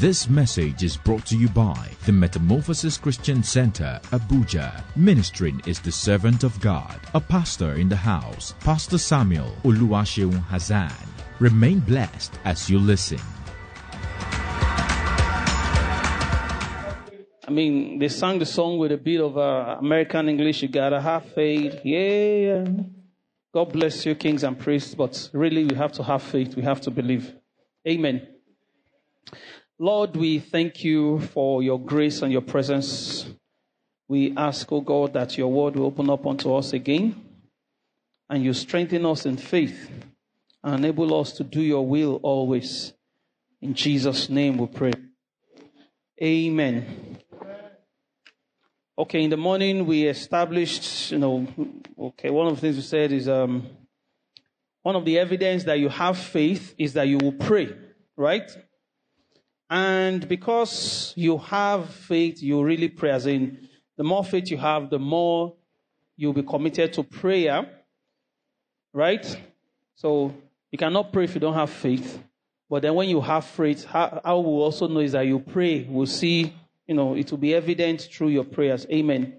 This message is brought to you by the Metamorphosis Christian Center, Abuja. Ministering is the servant of God, a pastor in the house, Pastor Samuel Oluwaseun Hassan. Remain blessed as you listen. I mean, they sang the song with a bit of uh, American English. You gotta have faith. Yeah. God bless you, kings and priests. But really, we have to have faith. We have to believe. Amen. Lord, we thank you for your grace and your presence. We ask, oh God, that your word will open up unto us again and you strengthen us in faith and enable us to do your will always. In Jesus' name we pray. Amen. Okay, in the morning we established, you know, okay, one of the things we said is um, one of the evidence that you have faith is that you will pray, right? And because you have faith, you really pray. As in, the more faith you have, the more you'll be committed to prayer, right? So you cannot pray if you don't have faith. But then when you have faith, how, we'll also know is that you pray. We'll see you know, it will be evident through your prayers. Amen.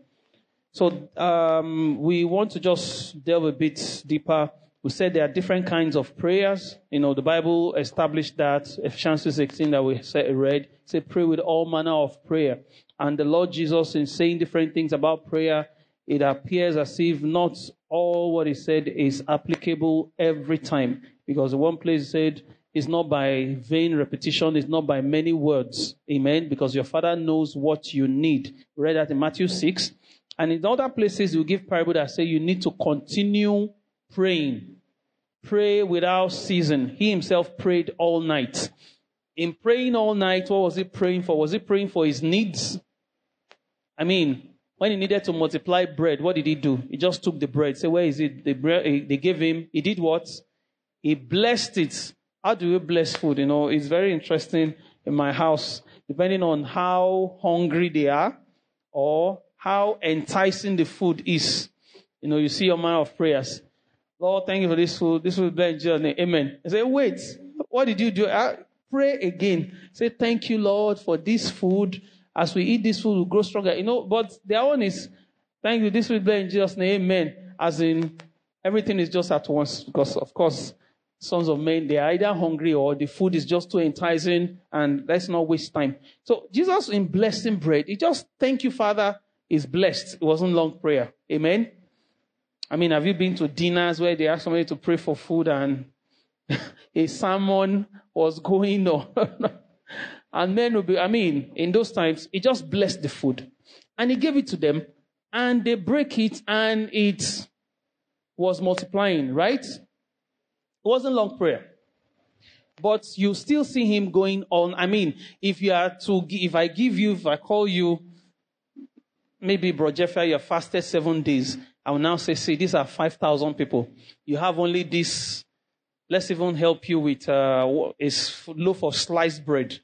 So um, we want to just delve a bit deeper. We said there are different kinds of prayers. You know, the Bible established that. Ephesians 16 that we said, read, say pray with all manner of prayer. And the Lord Jesus, in saying different things about prayer, it appears as if not all what he said is applicable every time. Because one place said, it's not by vain repetition, it's not by many words. Amen. Because your father knows what you need. We read that in Matthew 6. And in other places, you give parable that say you need to continue praying. Pray without ceasing. He himself prayed all night. In praying all night, what was he praying for? Was he praying for his needs? I mean, when he needed to multiply bread, what did he do? He just took the bread. Say, where is it? The bread eh, they gave him. He did what? He blessed it how do you bless food? You know, it's very interesting in my house, depending on how hungry they are or how enticing the food is. You know, you see your man of prayers. Lord, thank you for this food. This will bless your name. Amen. I say, wait, what did you do? I pray again. Say, thank you, Lord, for this food. As we eat this food, we grow stronger. You know, but the other one is, thank you, this will bless in Jesus' name. Amen. As in, everything is just at once. Because, of course, sons of men, they are either hungry or the food is just too enticing and let's not waste time. So Jesus in blessing bread, he just thank you, Father, is blessed. It wasn't long prayer. Amen. I mean, have you been to dinners where they ask somebody to pray for food and a sermon was going on? and men will be, I mean, in those times, he just blessed the food and he gave it to them and they break it and it was multiplying, right? It wasn't long prayer. But you still see him going on. I mean, if you are to, if I give you, if I call you, maybe Bro Jeffrey, you fasted seven days. I will now say, see, these are 5,000 people. You have only this. Let's even help you with uh, a loaf of sliced bread.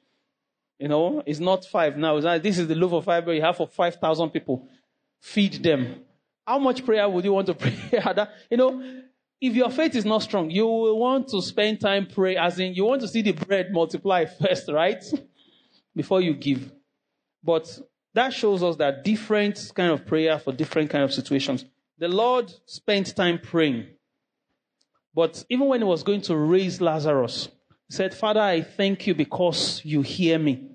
You know, it's not five now. Not, this is the loaf of five bread you have for 5,000 people. Feed them. How much prayer would you want to pray? you know, if your faith is not strong, you will want to spend time pray, as in you want to see the bread multiply first, right? Before you give. But that shows us that different kind of prayer for different kind of situations. The Lord spent time praying. But even when he was going to raise Lazarus, he said, Father, I thank you because you hear me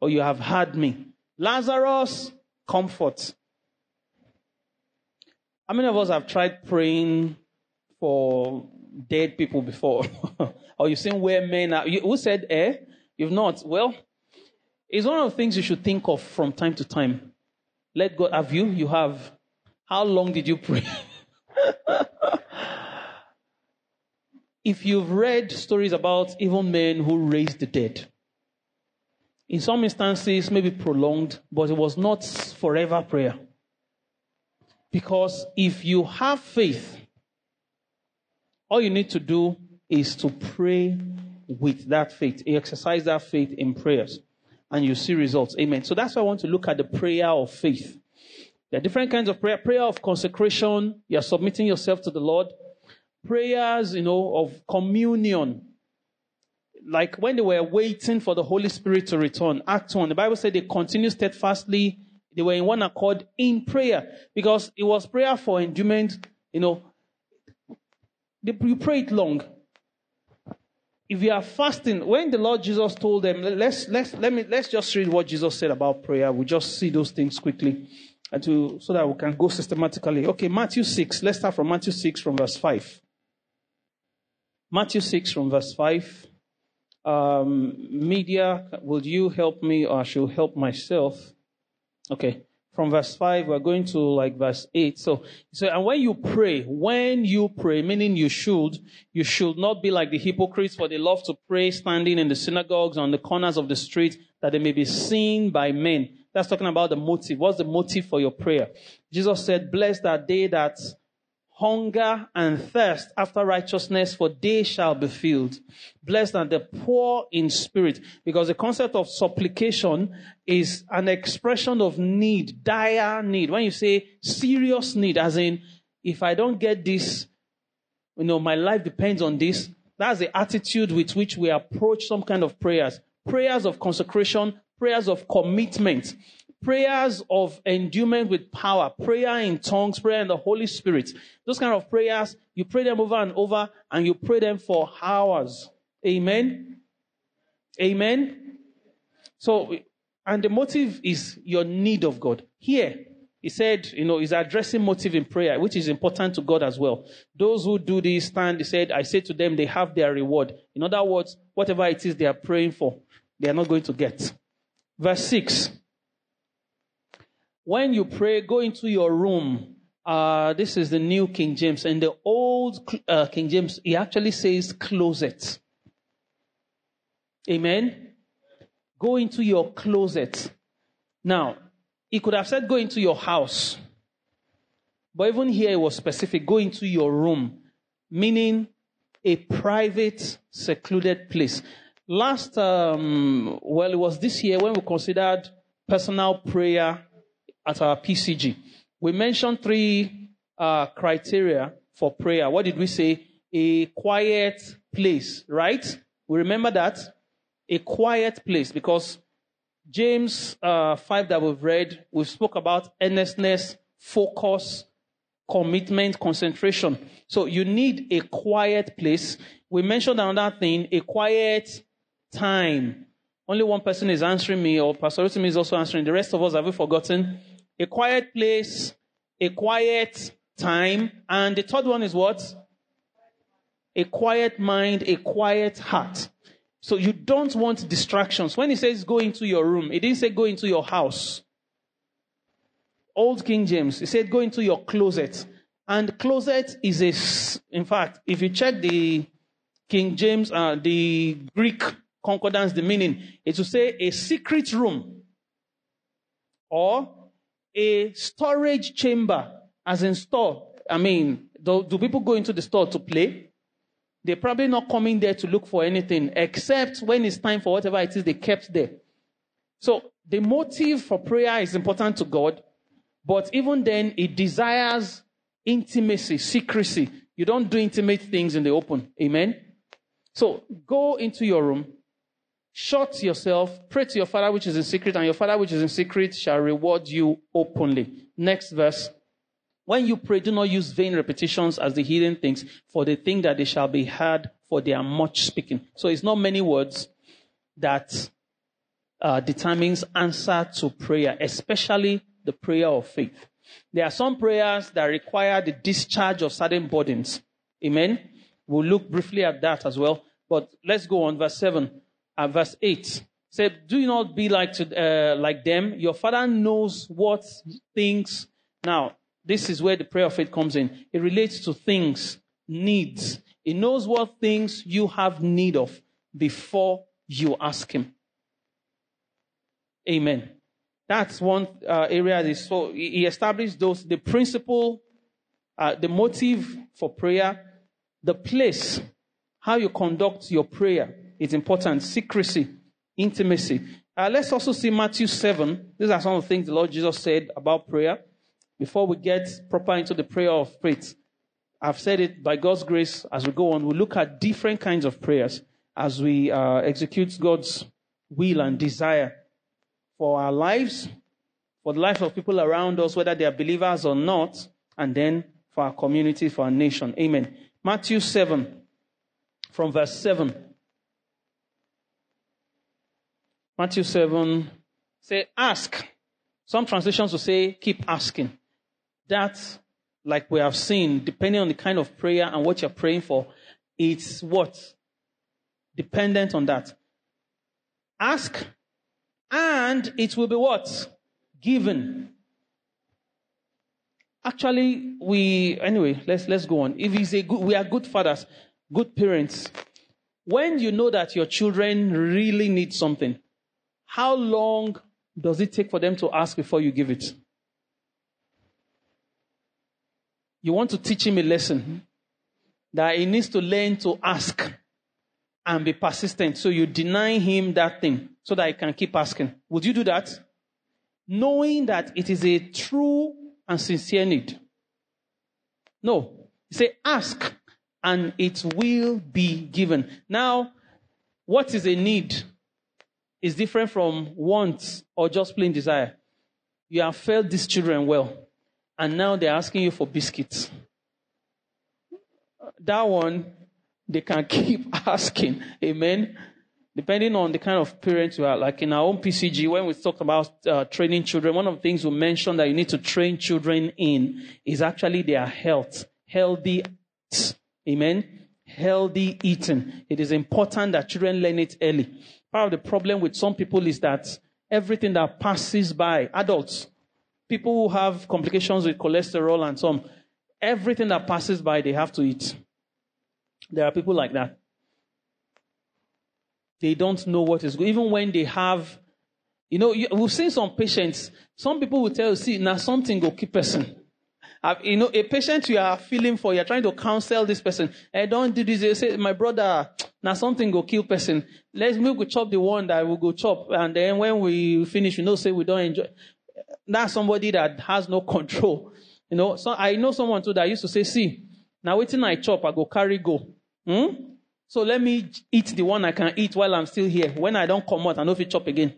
or you have heard me. Lazarus, comfort. How many of us have tried praying for dead people before? or you've seen where men are. You, who said eh? You've not. Well, it's one of the things you should think of from time to time. Let God have you. You have. How long did you pray? if you've read stories about even men who raised the dead, in some instances, maybe prolonged, but it was not forever prayer. Because if you have faith, all you need to do is to pray with that faith. exercise that faith in prayers and you see results. Amen. So that's why I want to look at the prayer of faith. There are different kinds of prayer. Prayer of consecration. You're submitting yourself to the Lord. Prayers, you know, of communion. like when they were waiting for the Holy Spirit to return, Act 1, the Bible said they continued steadfastly, they were in one accord in prayer because it was prayer for endurance, you know. You pray it long. If you are fasting, when the Lord Jesus told them, let's let's let me let's just read what Jesus said about prayer. We just see those things quickly, and to so that we can go systematically. Okay, Matthew six. Let's start from Matthew six from verse five. Matthew six from verse five. Um, media, will you help me or I should help myself? Okay. From verse 5, we're going to like verse 8. So, so, and when you pray, when you pray, meaning you should, you should not be like the hypocrites, for they love to pray standing in the synagogues on the corners of the street that they may be seen by men. That's talking about the motive. What's the motive for your prayer? Jesus said, blessed are they that hunger and thirst after righteousness, for they shall be filled. Blessed are the poor in spirit, because the concept of supplication is an expression of need, dire need. When you say serious need, as in, if I don't get this, you know, my life depends on this. That's the attitude with which we approach some kind of prayers. Prayers of consecration, prayers of commitment prayers of endowment with power, prayer in tongues, prayer in the Holy Spirit. Those kind of prayers, you pray them over and over and you pray them for hours. Amen. Amen. So, and the motive is your need of God. Here, he said, you know, he's addressing motive in prayer, which is important to God as well. Those who do this stand, he said, I say to them, they have their reward. In other words, whatever it is they are praying for, they are not going to get. Verse 6 when you pray, go into your room. Uh, this is the new King James. In the old uh, King James, he actually says closet. Amen. Go into your closet. Now, he could have said go into your house. But even here it was specific. Go into your room. Meaning a private, secluded place. Last, um, well, it was this year when we considered personal prayer at our PCG. We mentioned three uh, criteria for prayer. What did we say? A quiet place, right? We remember that? A quiet place because James uh, 5 that we've read, we spoke about earnestness, focus, commitment, concentration. So you need a quiet place. We mentioned another thing, a quiet time. Only one person is answering me, or Pastor Rotimi is also answering. The rest of us, have we forgotten? a quiet place, a quiet time, and the third one is what? A quiet mind, a quiet heart. So you don't want distractions. When he says go into your room, he didn't say go into your house. Old King James, he said go into your closet. And closet is a, in fact, if you check the King James, uh, the Greek concordance, the meaning, it to say a secret room or a storage chamber, as in store. I mean, do, do people go into the store to play? They're probably not coming there to look for anything except when it's time for whatever it is they kept there. So the motive for prayer is important to God, but even then it desires intimacy, secrecy. You don't do intimate things in the open. Amen. So go into your room, Shut yourself, pray to your Father which is in secret, and your Father which is in secret shall reward you openly. Next verse. When you pray, do not use vain repetitions as the hidden things, for they think that they shall be heard, for they are much speaking. So it's not many words that uh, determines answer to prayer, especially the prayer of faith. There are some prayers that require the discharge of certain burdens. Amen. We'll look briefly at that as well. But let's go on, verse 7 verse 8 said, Do not be like, to, uh, like them. Your father knows what things. Now, this is where the prayer of faith comes in. It relates to things, needs. He knows what things you have need of before you ask Him. Amen. That's one uh, area. That is so he established those the principle, uh, the motive for prayer, the place, how you conduct your prayer it's important. Secrecy, intimacy. Uh, let's also see Matthew 7. These are some of the things the Lord Jesus said about prayer. Before we get proper into the prayer of faith, I've said it by God's grace as we go on, we look at different kinds of prayers. as we uh, execute God's will and desire for our lives, for the life of people around us, whether they are believers or not, and then for our community, for our nation. Amen. Matthew 7, from verse 7. Matthew 7, say, ask. Some translations will say, keep asking. That, like we have seen, depending on the kind of prayer and what you're praying for, it's what? Dependent on that. Ask, and it will be what? Given. Actually, we anyway. Let's let's go on. If he's a good, we are good fathers, good parents. When you know that your children really need something, how long does it take for them to ask before you give it? You want to teach him a lesson that he needs to learn to ask and be persistent. So you deny him that thing so that he can keep asking. Would you do that? Knowing that it is a true and sincere need. No. You say, ask and it will be given. Now, what is a need is different from wants or just plain desire. You have fed these children well, and now they're asking you for biscuits. That one, they can keep asking. Amen. Depending on the kind of parents you are, like in our own PCG, when we talk about uh, training children, one of the things we mentioned that you need to train children in is actually their health, healthy, amen, healthy eating. It is important that children learn it early. Part of the problem with some people is that everything that passes by, adults, people who have complications with cholesterol and some, everything that passes by, they have to eat. There are people like that. They don't know what is good. Even when they have, you know, we've seen some patients. Some people will tell you, see, now something will keep person. You know, a patient you are feeling for, you're trying to counsel this person. I don't do this. They say, my brother, now something go kill person. Let's me go chop the one that will go chop. And then when we finish, you know, say we don't enjoy. That's somebody that has no control. You know, so I know someone too that used to say, see, now waiting I chop, I go carry go. Hmm? So let me eat the one I can eat while I'm still here. When I don't come out, I know if you chop again.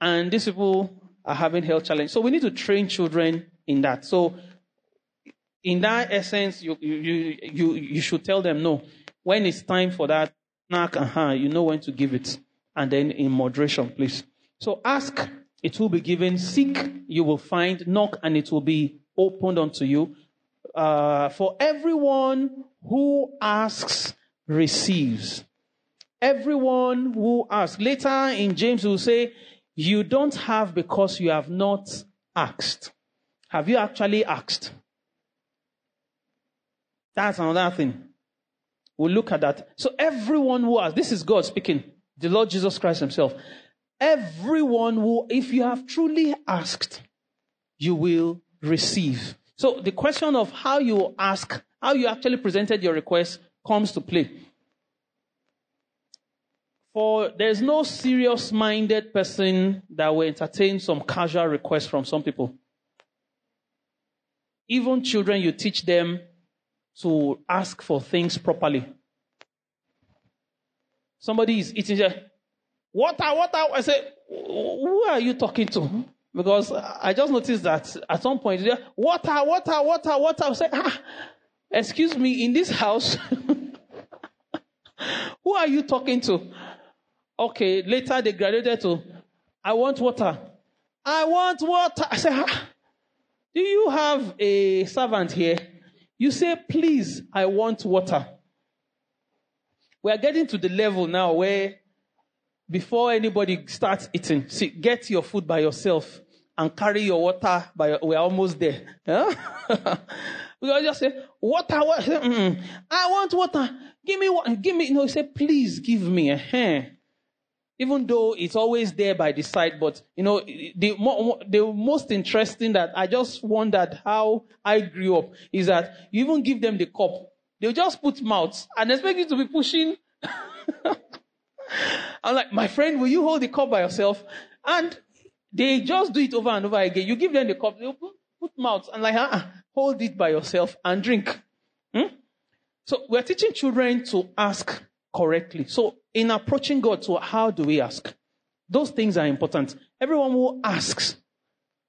And these people are having health challenge. So we need to train children in that. So in that essence, you, you, you, you should tell them no. When it's time for that snack, uh-huh, you know when to give it. And then in moderation, please. So ask, it will be given. Seek, you will find. Knock, and it will be opened unto you. Uh, for everyone who asks receives. Everyone who asks. Later in James will say, you don't have because you have not asked. Have you actually asked? That's another thing. We'll look at that. So everyone who asks, this is God speaking, the Lord Jesus Christ himself. Everyone who, if you have truly asked, you will receive. So the question of how you ask how you actually presented your request comes to play. For there's no serious minded person that will entertain some casual requests from some people. Even children, you teach them to ask for things properly. Somebody is eating. Water, water. I say, who are you talking to? Because I just noticed that at some point, water, water, water, water. I say, ah, Excuse me, in this house, who are you talking to? Okay, later they graduated to, I want water. I want water. I said, ah, do you have a servant here? You say, please, I want water. We are getting to the level now where before anybody starts eating, see, get your food by yourself and carry your water by, we're almost there. Huh? Because just say, water, water. I want water. Give me water. Give me. No, he said, please give me a hand. Even though it's always there by the side, but you know, the, the most interesting that I just wondered how I grew up is that you even give them the cup. They'll just put mouths and expect you to be pushing. I'm like, my friend, will you hold the cup by yourself? And they just do it over and over again. You give them the cup, they'll put, put mouths and like, uh-uh hold it by yourself and drink. Hmm? So we're teaching children to ask correctly. So in approaching God, so how do we ask? Those things are important. Everyone who asks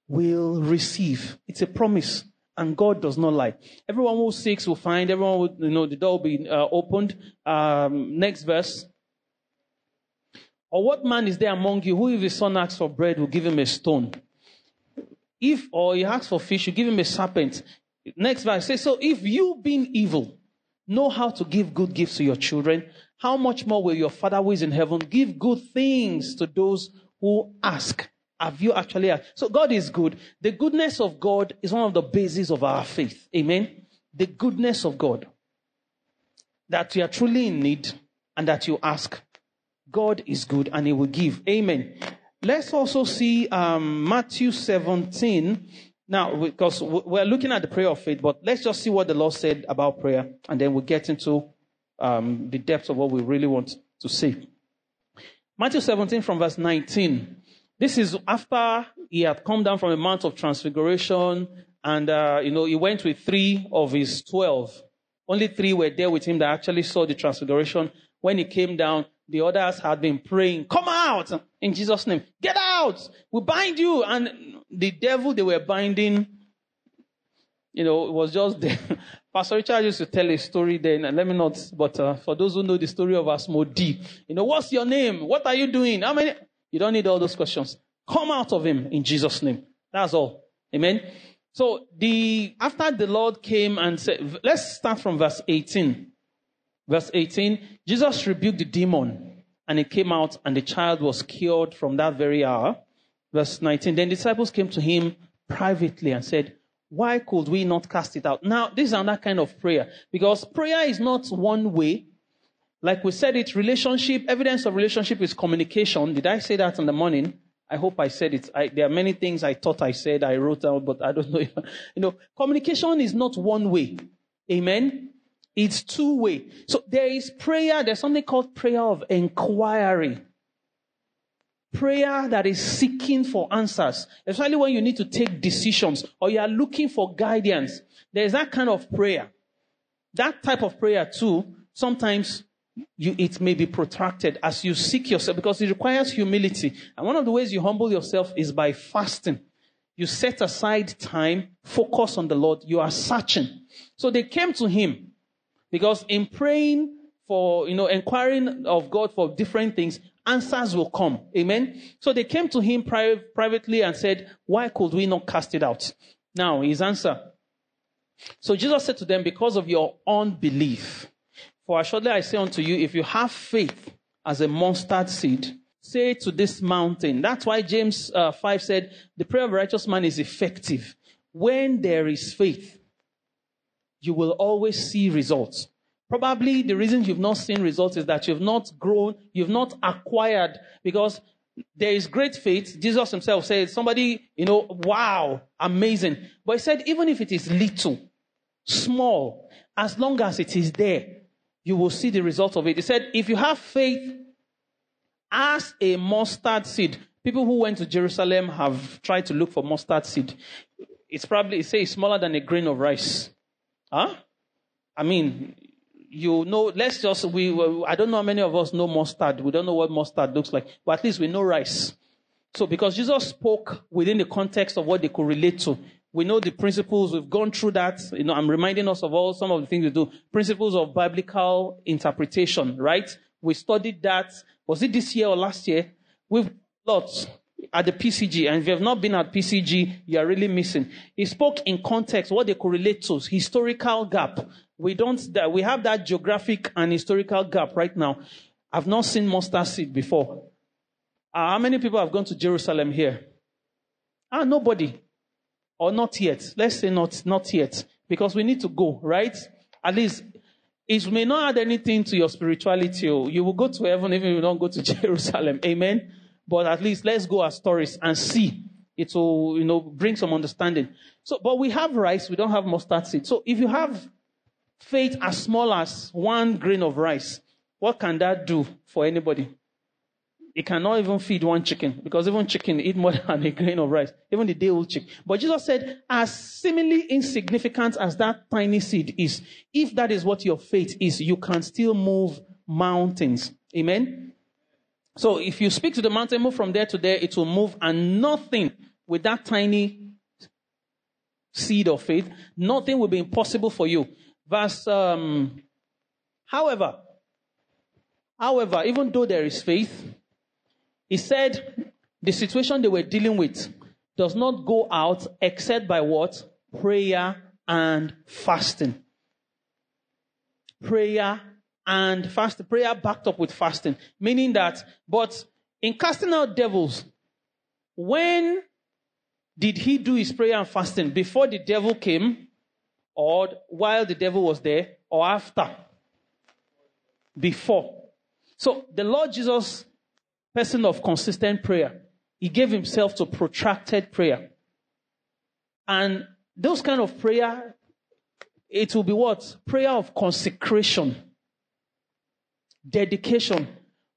will receive. It's a promise. And God does not lie. Everyone who seeks will find. Everyone will, you know, the door will be uh, opened. Um, next verse. Or what man is there among you who, if his son asks for bread, will give him a stone? If, or he asks for fish, you give him a serpent. Next verse says, so if you being evil know how to give good gifts to your children, how much more will your Father who is in heaven give good things to those who ask? Have you actually asked? So God is good. The goodness of God is one of the bases of our faith. Amen. The goodness of God. That you are truly in need and that you ask. God is good and He will give. Amen. Let's also see um, Matthew 17. Now, because we're looking at the prayer of faith, but let's just see what the Lord said about prayer, and then we'll get into um, the depths of what we really want to see. Matthew 17 from verse 19. This is after he had come down from the Mount of Transfiguration, and uh, you know he went with three of his twelve. Only three were there with him that actually saw the Transfiguration. When he came down, the others had been praying, "Come out in Jesus' name! Get out! We bind you!" And the devil they were binding you know, it was just there. Pastor Richard used to tell a story then, and let me not, but uh, for those who know the story of Asmodi, you know, what's your name? What are you doing? How many? You don't need all those questions. Come out of him in Jesus' name. That's all. Amen. So the after the Lord came and said, let's start from verse 18. Verse 18, Jesus rebuked the demon, and it came out, and the child was cured from that very hour. Verse 19, then disciples came to him privately and said, why could we not cast it out? Now, this is another kind of prayer because prayer is not one way. Like we said, it's relationship. Evidence of relationship is communication. Did I say that in the morning? I hope I said it. I, there are many things I thought I said, I wrote out, but I don't know. If, you know, communication is not one way. Amen. It's two way. So there is prayer. There's something called prayer of inquiry prayer that is seeking for answers, especially when you need to take decisions or you are looking for guidance. There's that kind of prayer. That type of prayer too, sometimes you, it may be protracted as you seek yourself because it requires humility. And one of the ways you humble yourself is by fasting. You set aside time, focus on the Lord. You are searching. So they came to him because in praying for, you know, inquiring of God for different things, answers will come. Amen. So they came to him pri- privately and said, why could we not cast it out? Now his answer. So Jesus said to them, because of your unbelief. For assuredly I say unto you, if you have faith as a mustard seed, say to this mountain. That's why James uh, 5 said, the prayer of a righteous man is effective. When there is faith, you will always see results. Probably the reason you've not seen results is that you've not grown, you've not acquired, because there is great faith. Jesus himself said, somebody, you know, wow, amazing. But he said, even if it is little, small, as long as it is there, you will see the result of it. He said, if you have faith as a mustard seed, people who went to Jerusalem have tried to look for mustard seed. It's probably, it says smaller than a grain of rice. Huh? I mean, you know, let's just, we, I don't know how many of us know mustard. We don't know what mustard looks like, but at least we know rice. So because Jesus spoke within the context of what they could relate to, we know the principles. We've gone through that. You know, I'm reminding us of all some of the things we do. Principles of biblical interpretation, right? We studied that. Was it this year or last year? We've lots at the PCG, and if you have not been at PCG, you are really missing. He spoke in context, what they could relate to, historical gap. We don't, we have that geographic and historical gap right now. I've not seen mustard seed before. Uh, how many people have gone to Jerusalem here? Ah, nobody. Or not yet. Let's say not, not yet. Because we need to go, right? At least it may not add anything to your spirituality. Oh. You will go to heaven even if you don't go to Jerusalem. Amen. But at least let's go as tourists and see. It will, you know, bring some understanding. So, but we have rice, we don't have mustard seed. So if you have faith as small as one grain of rice, what can that do for anybody? It cannot even feed one chicken because even chicken eat more than a grain of rice, even the day old chicken. But Jesus said, as seemingly insignificant as that tiny seed is, if that is what your faith is, you can still move mountains. Amen. So if you speak to the mountain, move from there to there, it will move and nothing with that tiny seed of faith, nothing will be impossible for you. Verse, um, however, however, even though there is faith, he said the situation they were dealing with does not go out except by what? Prayer and fasting. Prayer and fast prayer backed up with fasting. Meaning that, but in casting out devils, when did he do his prayer and fasting? Before the devil came, or while the devil was there, or after? Before. So the Lord Jesus, person of consistent prayer, he gave himself to protracted prayer. And those kind of prayer, it will be what? Prayer of consecration, dedication,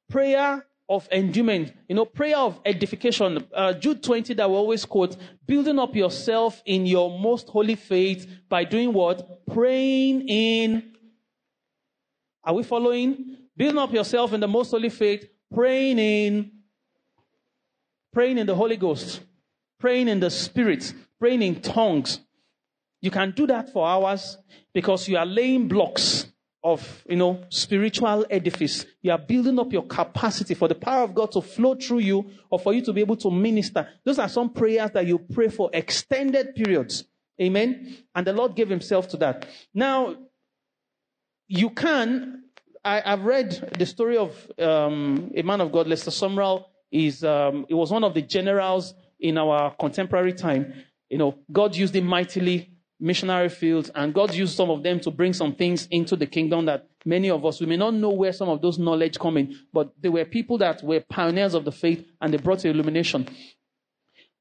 prayer of endowment, you know, prayer of edification. Uh, Jude 20 that we always quote, building up yourself in your most holy faith by doing what? Praying in. Are we following? Building up yourself in the most holy faith, praying in. Praying in the Holy Ghost, praying in the Spirit, praying in tongues. You can do that for hours because you are laying blocks of, you know, spiritual edifice. You are building up your capacity for the power of God to flow through you or for you to be able to minister. Those are some prayers that you pray for extended periods. Amen. And the Lord gave himself to that. Now, you can, I, have read the story of um, a man of God, Lester Sumrall. Is um, he was one of the generals in our contemporary time. You know, God used him mightily missionary fields, and God used some of them to bring some things into the kingdom that many of us, we may not know where some of those knowledge come in, but they were people that were pioneers of the faith and they brought illumination.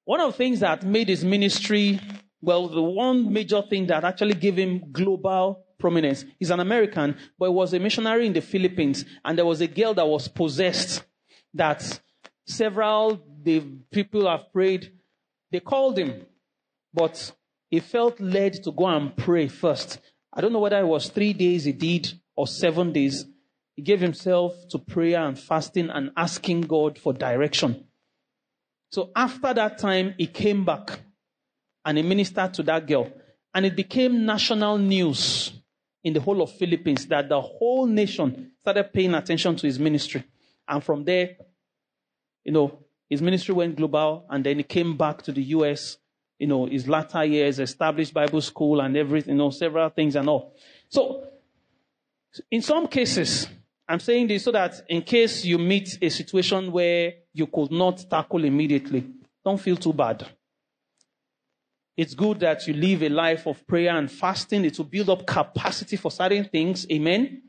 One of the things that made his ministry, well, the one major thing that actually gave him global prominence, he's an American, but he was a missionary in the Philippines, and there was a girl that was possessed that several the people have prayed. They called him, but he felt led to go and pray first. I don't know whether it was three days he did or seven days. He gave himself to prayer and fasting and asking God for direction. So after that time, he came back and he ministered to that girl. And it became national news in the whole of Philippines that the whole nation started paying attention to his ministry. And from there, you know, his ministry went global and then he came back to the US you know, his latter years, established Bible school and everything, you know, several things and all. So, in some cases, I'm saying this so that in case you meet a situation where you could not tackle immediately, don't feel too bad. It's good that you live a life of prayer and fasting. It will build up capacity for certain things. Amen.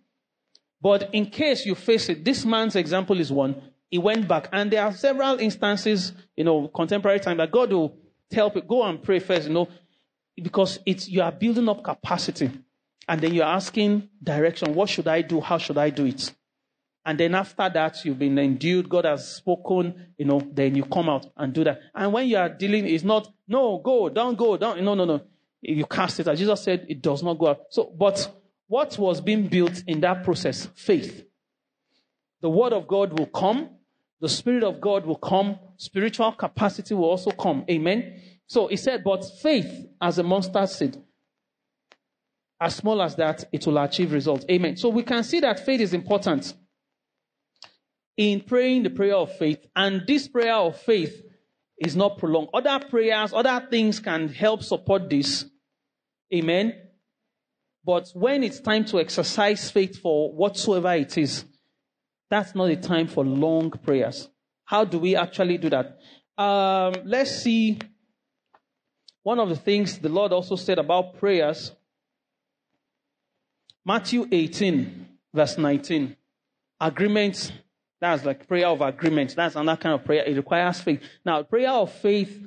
But in case you face it, this man's example is one. He went back, and there are several instances, you know, contemporary time that God will tell people, go and pray first, you know, because it's, you are building up capacity. And then you're asking direction. What should I do? How should I do it? And then after that, you've been endued. God has spoken, you know, then you come out and do that. And when you are dealing, it's not, no, go, don't go, don't, no, no, no. You cast it. As Jesus said, it does not go out. So, but what was being built in that process? Faith. The word of God will come the Spirit of God will come, spiritual capacity will also come. Amen. So he said, but faith as a mustard seed, as small as that, it will achieve results. Amen. So we can see that faith is important in praying the prayer of faith. And this prayer of faith is not prolonged. Other prayers, other things can help support this. Amen. But when it's time to exercise faith for whatsoever it is, that's not a time for long prayers. How do we actually do that? Um, let's see. One of the things the Lord also said about prayers Matthew 18, verse 19. Agreement, that's like prayer of agreement. That's another kind of prayer. It requires faith. Now, prayer of faith,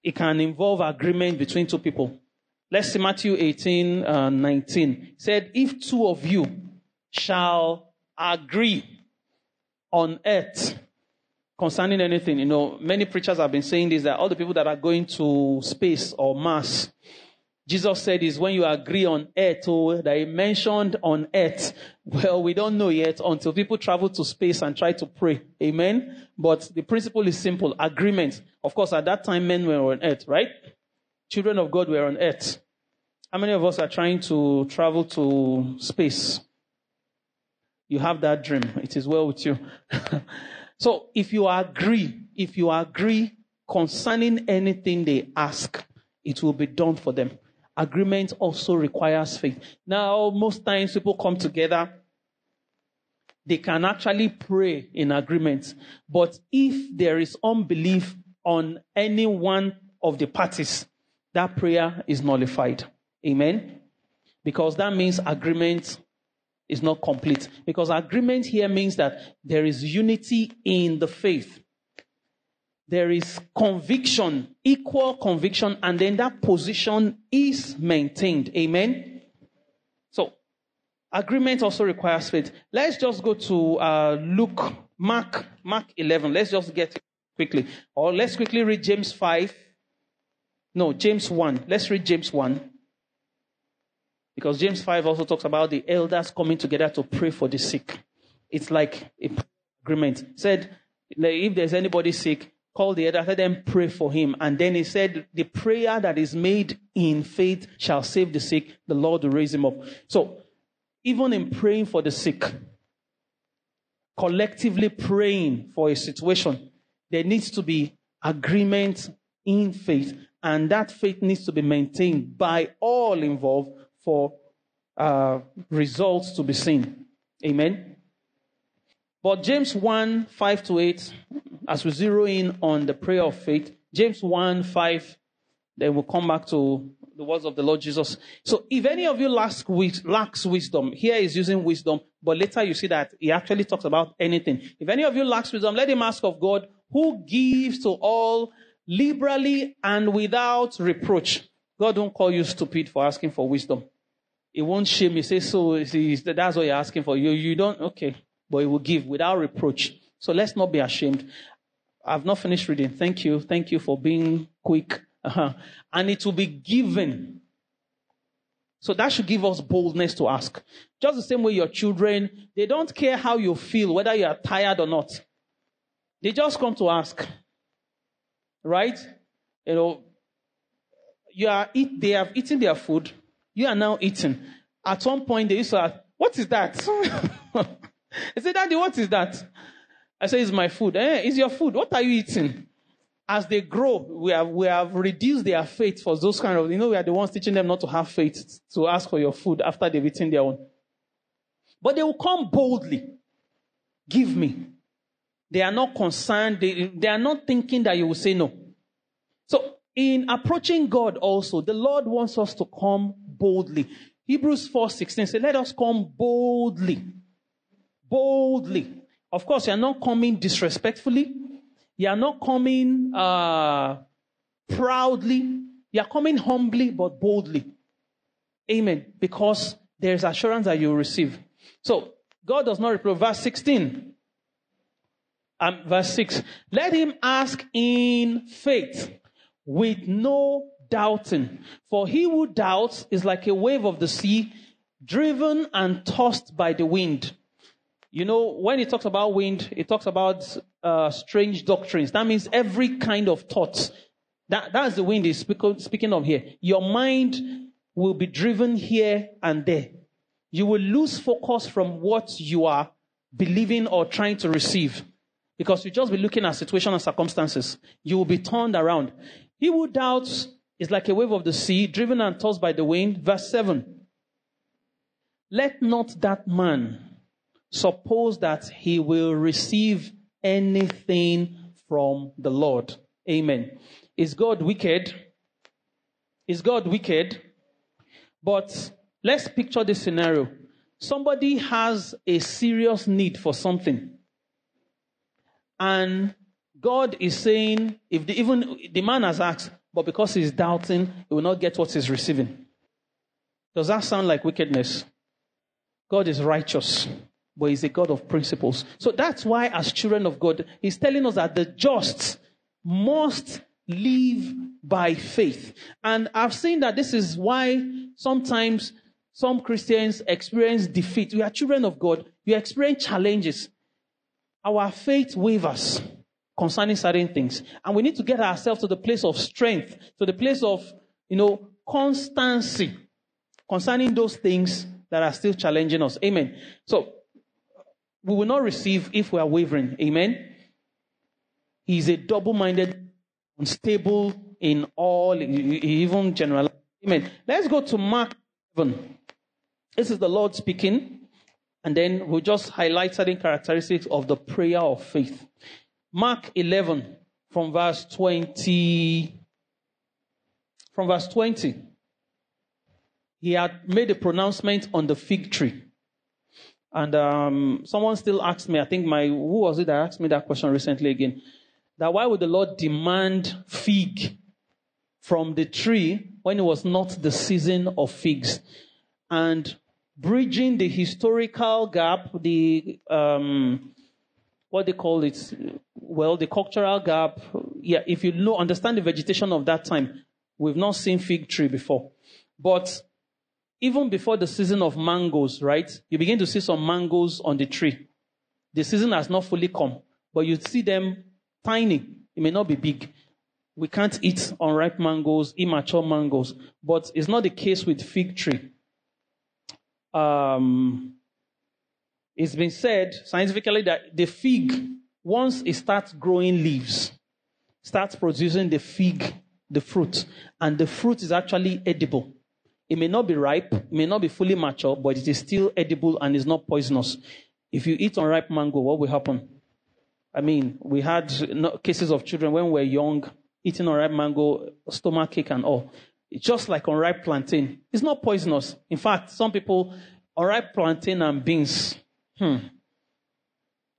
it can involve agreement between two people. Let's see Matthew 18, uh, 19. It said, If two of you shall agree on earth concerning anything. You know, many preachers have been saying this that all the people that are going to space or Mars, Jesus said is when you agree on earth, or oh, that he mentioned on earth. Well, we don't know yet until people travel to space and try to pray. Amen. But the principle is simple. Agreement. Of course, at that time, men were on earth, right? Children of God were on earth. How many of us are trying to travel to space? You have that dream. It is well with you. so if you agree, if you agree concerning anything they ask, it will be done for them. Agreement also requires faith. Now, most times people come together, they can actually pray in agreement. But if there is unbelief on any one of the parties, that prayer is nullified. Amen. Because that means agreement is not complete. Because agreement here means that there is unity in the faith. There is conviction, equal conviction, and then that position is maintained. Amen. So, agreement also requires faith. Let's just go to uh, Luke, Mark, Mark 11. Let's just get quickly. Or let's quickly read James 5. No, James 1. Let's read James 1. Because James 5 also talks about the elders coming together to pray for the sick. It's like a agreement. said, if there's anybody sick, call the elder, let them pray for him. And then he said, the prayer that is made in faith shall save the sick. The Lord will raise him up. So, even in praying for the sick, collectively praying for a situation, there needs to be agreement in faith. And that faith needs to be maintained by all involved for uh, results to be seen. Amen. But James 1 5 to 8, as we zero in on the prayer of faith, James 1 5, then we'll come back to the words of the Lord Jesus. So if any of you lacks, lacks wisdom, here is using wisdom, but later you see that he actually talks about anything. If any of you lacks wisdom, let him ask of God, who gives to all liberally and without reproach. God don't call you stupid for asking for wisdom. It won't shame you. Say, so that's what you're asking for. You, you don't, okay. But it will give without reproach. So let's not be ashamed. I've not finished reading. Thank you. Thank you for being quick. Uh-huh. And it will be given. So that should give us boldness to ask. Just the same way your children, they don't care how you feel, whether you are tired or not. They just come to ask. Right? You know, you are eat, they have eaten their food. You are now eating. At one point, they used to ask, What is that? I said, Daddy, what is that? I said, It's my food. Eh, it's your food. What are you eating? As they grow, we have, we have reduced their faith for those kind of, you know, we are the ones teaching them not to have faith to ask for your food after they've eaten their own. But they will come boldly. Give me. They are not concerned. They, they are not thinking that you will say no. So in approaching God also, the Lord wants us to come boldly. Hebrews 4:16 says, "Let us come boldly." Boldly. Of course, you are not coming disrespectfully. You are not coming uh, proudly. You are coming humbly but boldly. Amen. Because there is assurance that you will receive. So God does not reprove. Verse 16. Um, verse 6. Let him ask in faith with no doubting. For he who doubts is like a wave of the sea, driven and tossed by the wind. You know, when he talks about wind, he talks about uh, strange doctrines. That means every kind of thoughts. That, that's the wind he's speaking of here. Your mind will be driven here and there. You will lose focus from what you are believing or trying to receive because you just be looking at situation and circumstances. You will be turned around. He who doubts is like a wave of the sea, driven and tossed by the wind. Verse 7. Let not that man suppose that he will receive anything from the Lord. Amen. Is God wicked? Is God wicked? But let's picture this scenario. Somebody has a serious need for something. And God is saying, if the, even the man has asked, but because he's doubting, he will not get what he's receiving. Does that sound like wickedness? God is righteous. but He's a God of principles. So that's why, as children of God, He's telling us that the just must live by faith. And I've seen that this is why sometimes some Christians experience defeat. We are children of God. You experience challenges. Our faith wavers concerning certain things. And we need to get ourselves to the place of strength, to the place of, you know, constancy concerning those things that are still challenging us. Amen. So, we will not receive if we are wavering. Amen. He is a double minded, unstable in all, even general. Amen. Let's go to Mark 7. This is the Lord speaking. And then we'll just highlight certain characteristics of the prayer of faith. Mark 11 from verse 20. From verse 20. He had made a pronouncement on the fig tree. And um, someone still asked me, I think my, who was it that asked me that question recently again? That why would the Lord demand fig from the tree when it was not the season of figs? And bridging the historical gap, the, um, what they call it, well, the cultural gap. Yeah, if you know, understand the vegetation of that time, we've not seen fig tree before. But even before the season of mangoes, right? You begin to see some mangoes on the tree. The season has not fully come, but you see them tiny. It may not be big. We can't eat unripe mangoes, immature mangoes, but it's not the case with fig tree. Um, it's been said scientifically that the fig, once it starts growing leaves, starts producing the fig, the fruit, and the fruit is actually edible. It may not be ripe, may not be fully mature, but it is still edible and is not poisonous. If you eat unripe mango, what will happen? I mean, we had cases of children when we were young eating unripe mango, stomach ache and all. It's just like unripe plantain. It's not poisonous. In fact, some people, unripe plantain and beans, hmm,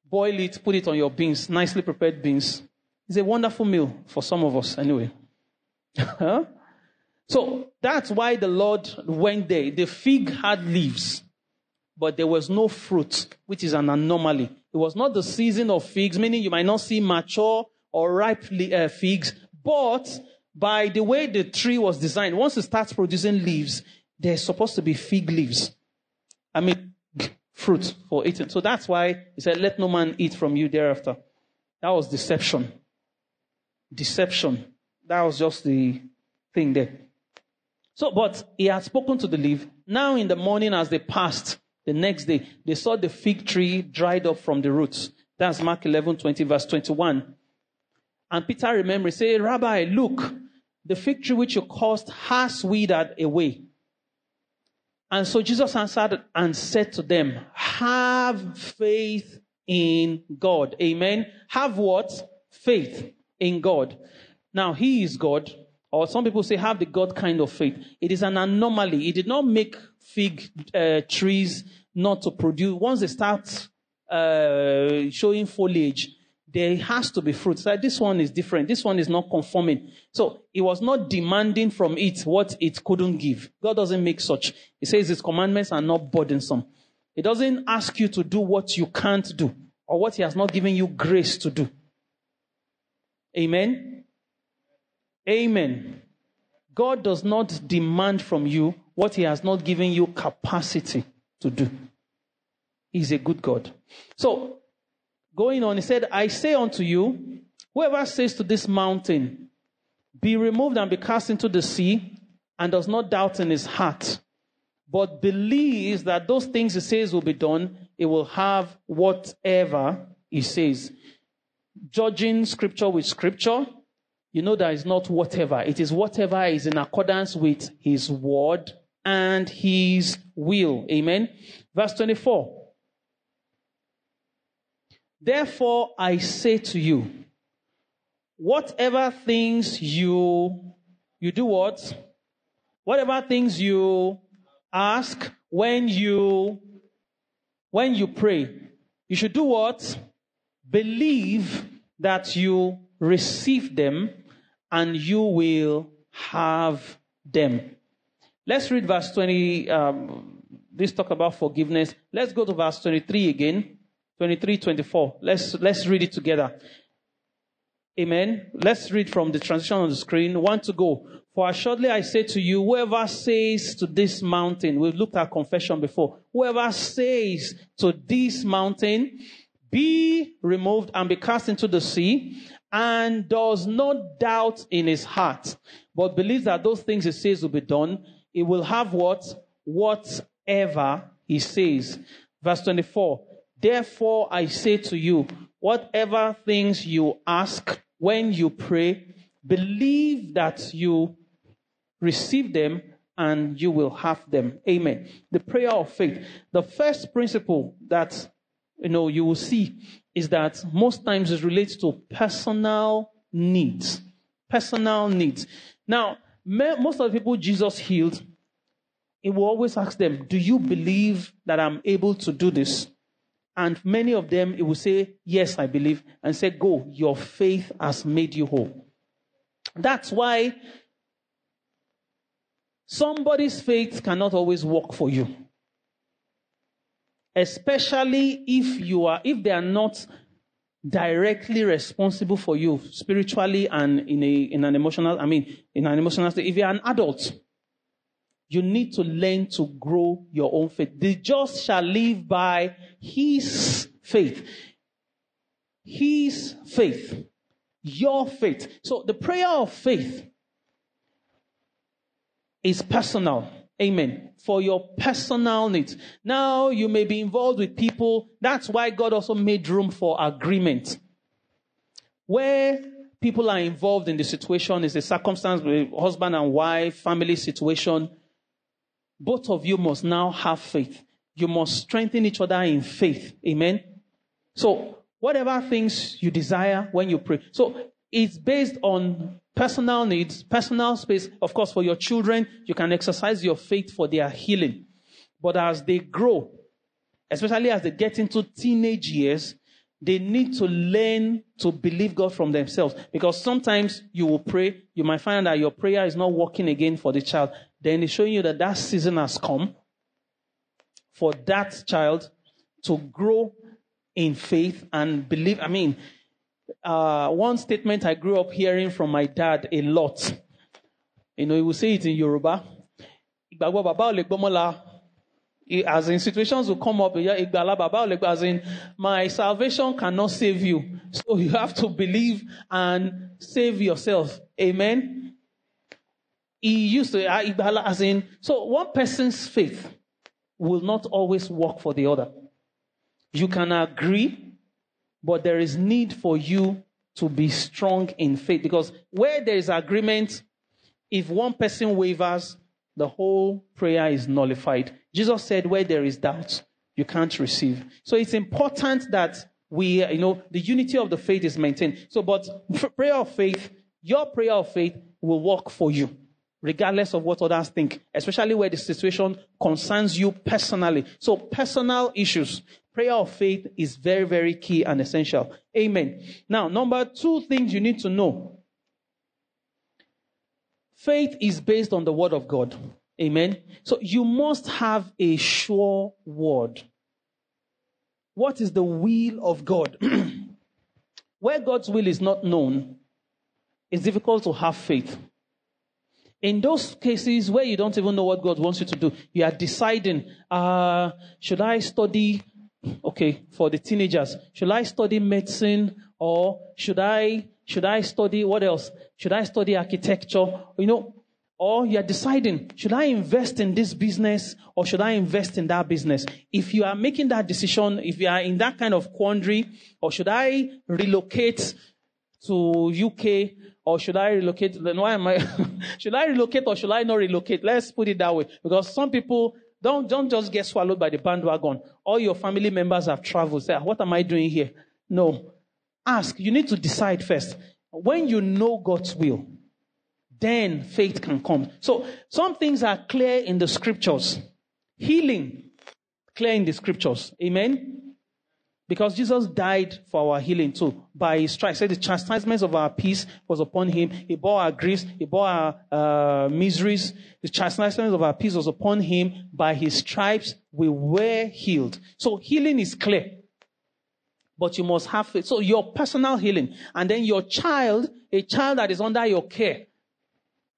boil it, put it on your beans, nicely prepared beans. It's a wonderful meal for some of us, anyway. so that's why the Lord went there. The fig had leaves, but there was no fruit, which is an anomaly. It was not the season of figs, meaning you might not see mature or ripe uh, figs, but by the way the tree was designed, once it starts producing leaves, there's supposed to be fig leaves. I mean, fruit for eating. So that's why he said, let no man eat from you thereafter. That was deception. Deception. That was just the thing there. So, but he had spoken to the leaf. Now in the morning as they passed, the next day, they saw the fig tree dried up from the roots. That's Mark 11, 20, verse 21. And Peter remembered, say, Rabbi, look, the fig tree which you caused has withered away. And so Jesus answered and said to them, have faith in God. Amen. Have what? Faith in God. Now, He is God, or some people say have the God kind of faith. It is an anomaly. It did not make fig uh, trees not to produce. Once they start uh, showing foliage, there has to be fruit. So this one is different. This one is not conforming. So he was not demanding from it what it couldn't give. God doesn't make such. He says his commandments are not burdensome. He doesn't ask you to do what you can't do or what he has not given you grace to do. Amen. Amen. God does not demand from you what he has not given you capacity to do. He's a good God. So, going on, he said, I say unto you, whoever says to this mountain, be removed and be cast into the sea, and does not doubt in his heart, but believes that those things he says will be done, he will have whatever he says. Judging scripture with scripture, you know that is not whatever. It is whatever is in accordance with his word and his will. Amen. Verse 24. Therefore I say to you, whatever things you, you do what? Whatever things you ask when you, when you pray, you should do what? Believe that you receive them and you will have them. Let's read verse 20, um, this talk about forgiveness. Let's go to verse 23 again. 23, 24. Let's, let's read it together. Amen. Let's read from the transition on the screen. One to go. For assuredly I say to you, whoever says to this mountain, we've looked at confession before, whoever says to this mountain, be removed and be cast into the sea, and does not doubt in his heart, but believes that those things he says will be done, he will have what? Whatever he says. Verse 24. Therefore I say to you, whatever things you ask when you pray, believe that you receive them and you will have them. Amen. The prayer of faith. The first principle that you know you will see is that most times it relates to personal needs. Personal needs. Now, most of the people Jesus healed, he will always ask them, Do you believe that I'm able to do this? And many of them, he will say, Yes, I believe, and say, Go, your faith has made you whole. That's why Somebody's faith cannot always work for you. Especially if you are, if they are not directly responsible for you spiritually and in a, in an emotional, I mean, in an emotional state. If you're an adult, you need to learn to grow your own faith. The just shall live by his faith. His faith. Your faith. So the prayer of faith is personal. Amen. For your personal needs. Now you may be involved with people. That's why God also made room for agreement. Where people are involved in the situation is a circumstance with husband and wife, family situation. Both of you must now have faith. You must strengthen each other in faith. Amen. So whatever things you desire when you pray. So it's based on personal needs, personal space. Of course, for your children, you can exercise your faith for their healing. But as they grow, especially as they get into teenage years, they need to learn to believe God from themselves. Because sometimes you will pray, you might find that your prayer is not working again for the child. Then it's showing you that that season has come for that child to grow in faith and believe. I mean, uh, one statement I grew up hearing from my dad a lot. You know, he will say it in Yoruba. As in situations will come up, as in my salvation cannot save you. So you have to believe and save yourself. Amen. He used to, uh, as in, so one person's faith will not always work for the other. You can agree but there is need for you to be strong in faith because where there is agreement, if one person wavers, the whole prayer is nullified. Jesus said, where there is doubt, you can't receive. So it's important that we, you know, the unity of the faith is maintained. So, but prayer of faith, your prayer of faith will work for you, regardless of what others think, especially where the situation concerns you personally. So, personal issues prayer of faith is very, very key and essential. Amen. Now, number two things you need to know. Faith is based on the word of God. Amen. So you must have a sure word. What is the will of God? Where God's will is not known, it's difficult to have faith. In those cases where you don't even know what God wants you to do, you are deciding, uh, should I study okay, for the teenagers, should I study medicine or should I, should I study what else? Should I study architecture? You know, or you're deciding, should I invest in this business or should I invest in that business? If you are making that decision, if you are in that kind of quandary, or should I relocate to UK or should I relocate? Then why am I? should I relocate or should I not relocate? Let's put it that way. Because some people, don't, don't just get swallowed by the bandwagon. All your family members have traveled. Say, ah, what am I doing here? No. Ask. You need to decide first. When you know God's will, then faith can come. So some things are clear in the scriptures. Healing, clear in the scriptures. Amen. Because Jesus died for our healing too. By his stripes, said the chastisement of our peace was upon him. He bore our griefs. He bore our uh, miseries. The chastisement of our peace was upon him. By his stripes, we were healed. So healing is clear. But you must have faith. So your personal healing. And then your child, a child that is under your care.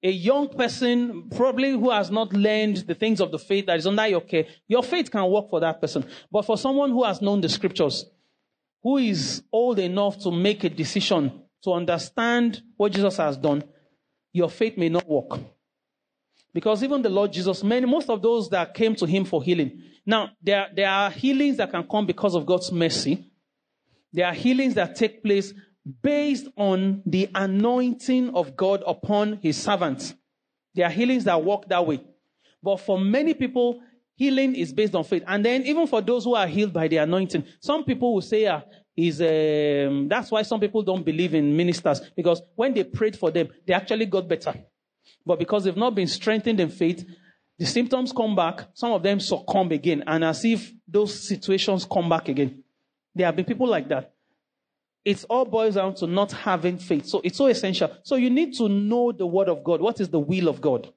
A young person, probably who has not learned the things of the faith that is under your care, your faith can work for that person. But for someone who has known the scriptures, who is old enough to make a decision to understand what Jesus has done, your faith may not work. Because even the Lord Jesus, many, most of those that came to him for healing. Now, there, there are healings that can come because of God's mercy. There are healings that take place based on the anointing of God upon his servants. There are healings that work that way. But for many people, healing is based on faith. And then even for those who are healed by the anointing, some people will say, ah, is um, that's why some people don't believe in ministers because when they prayed for them, they actually got better. But because they've not been strengthened in faith, the symptoms come back. Some of them succumb again, and as if those situations come back again. There have been people like that. It all boils down to not having faith. So it's so essential. So you need to know the word of God. What is the will of God?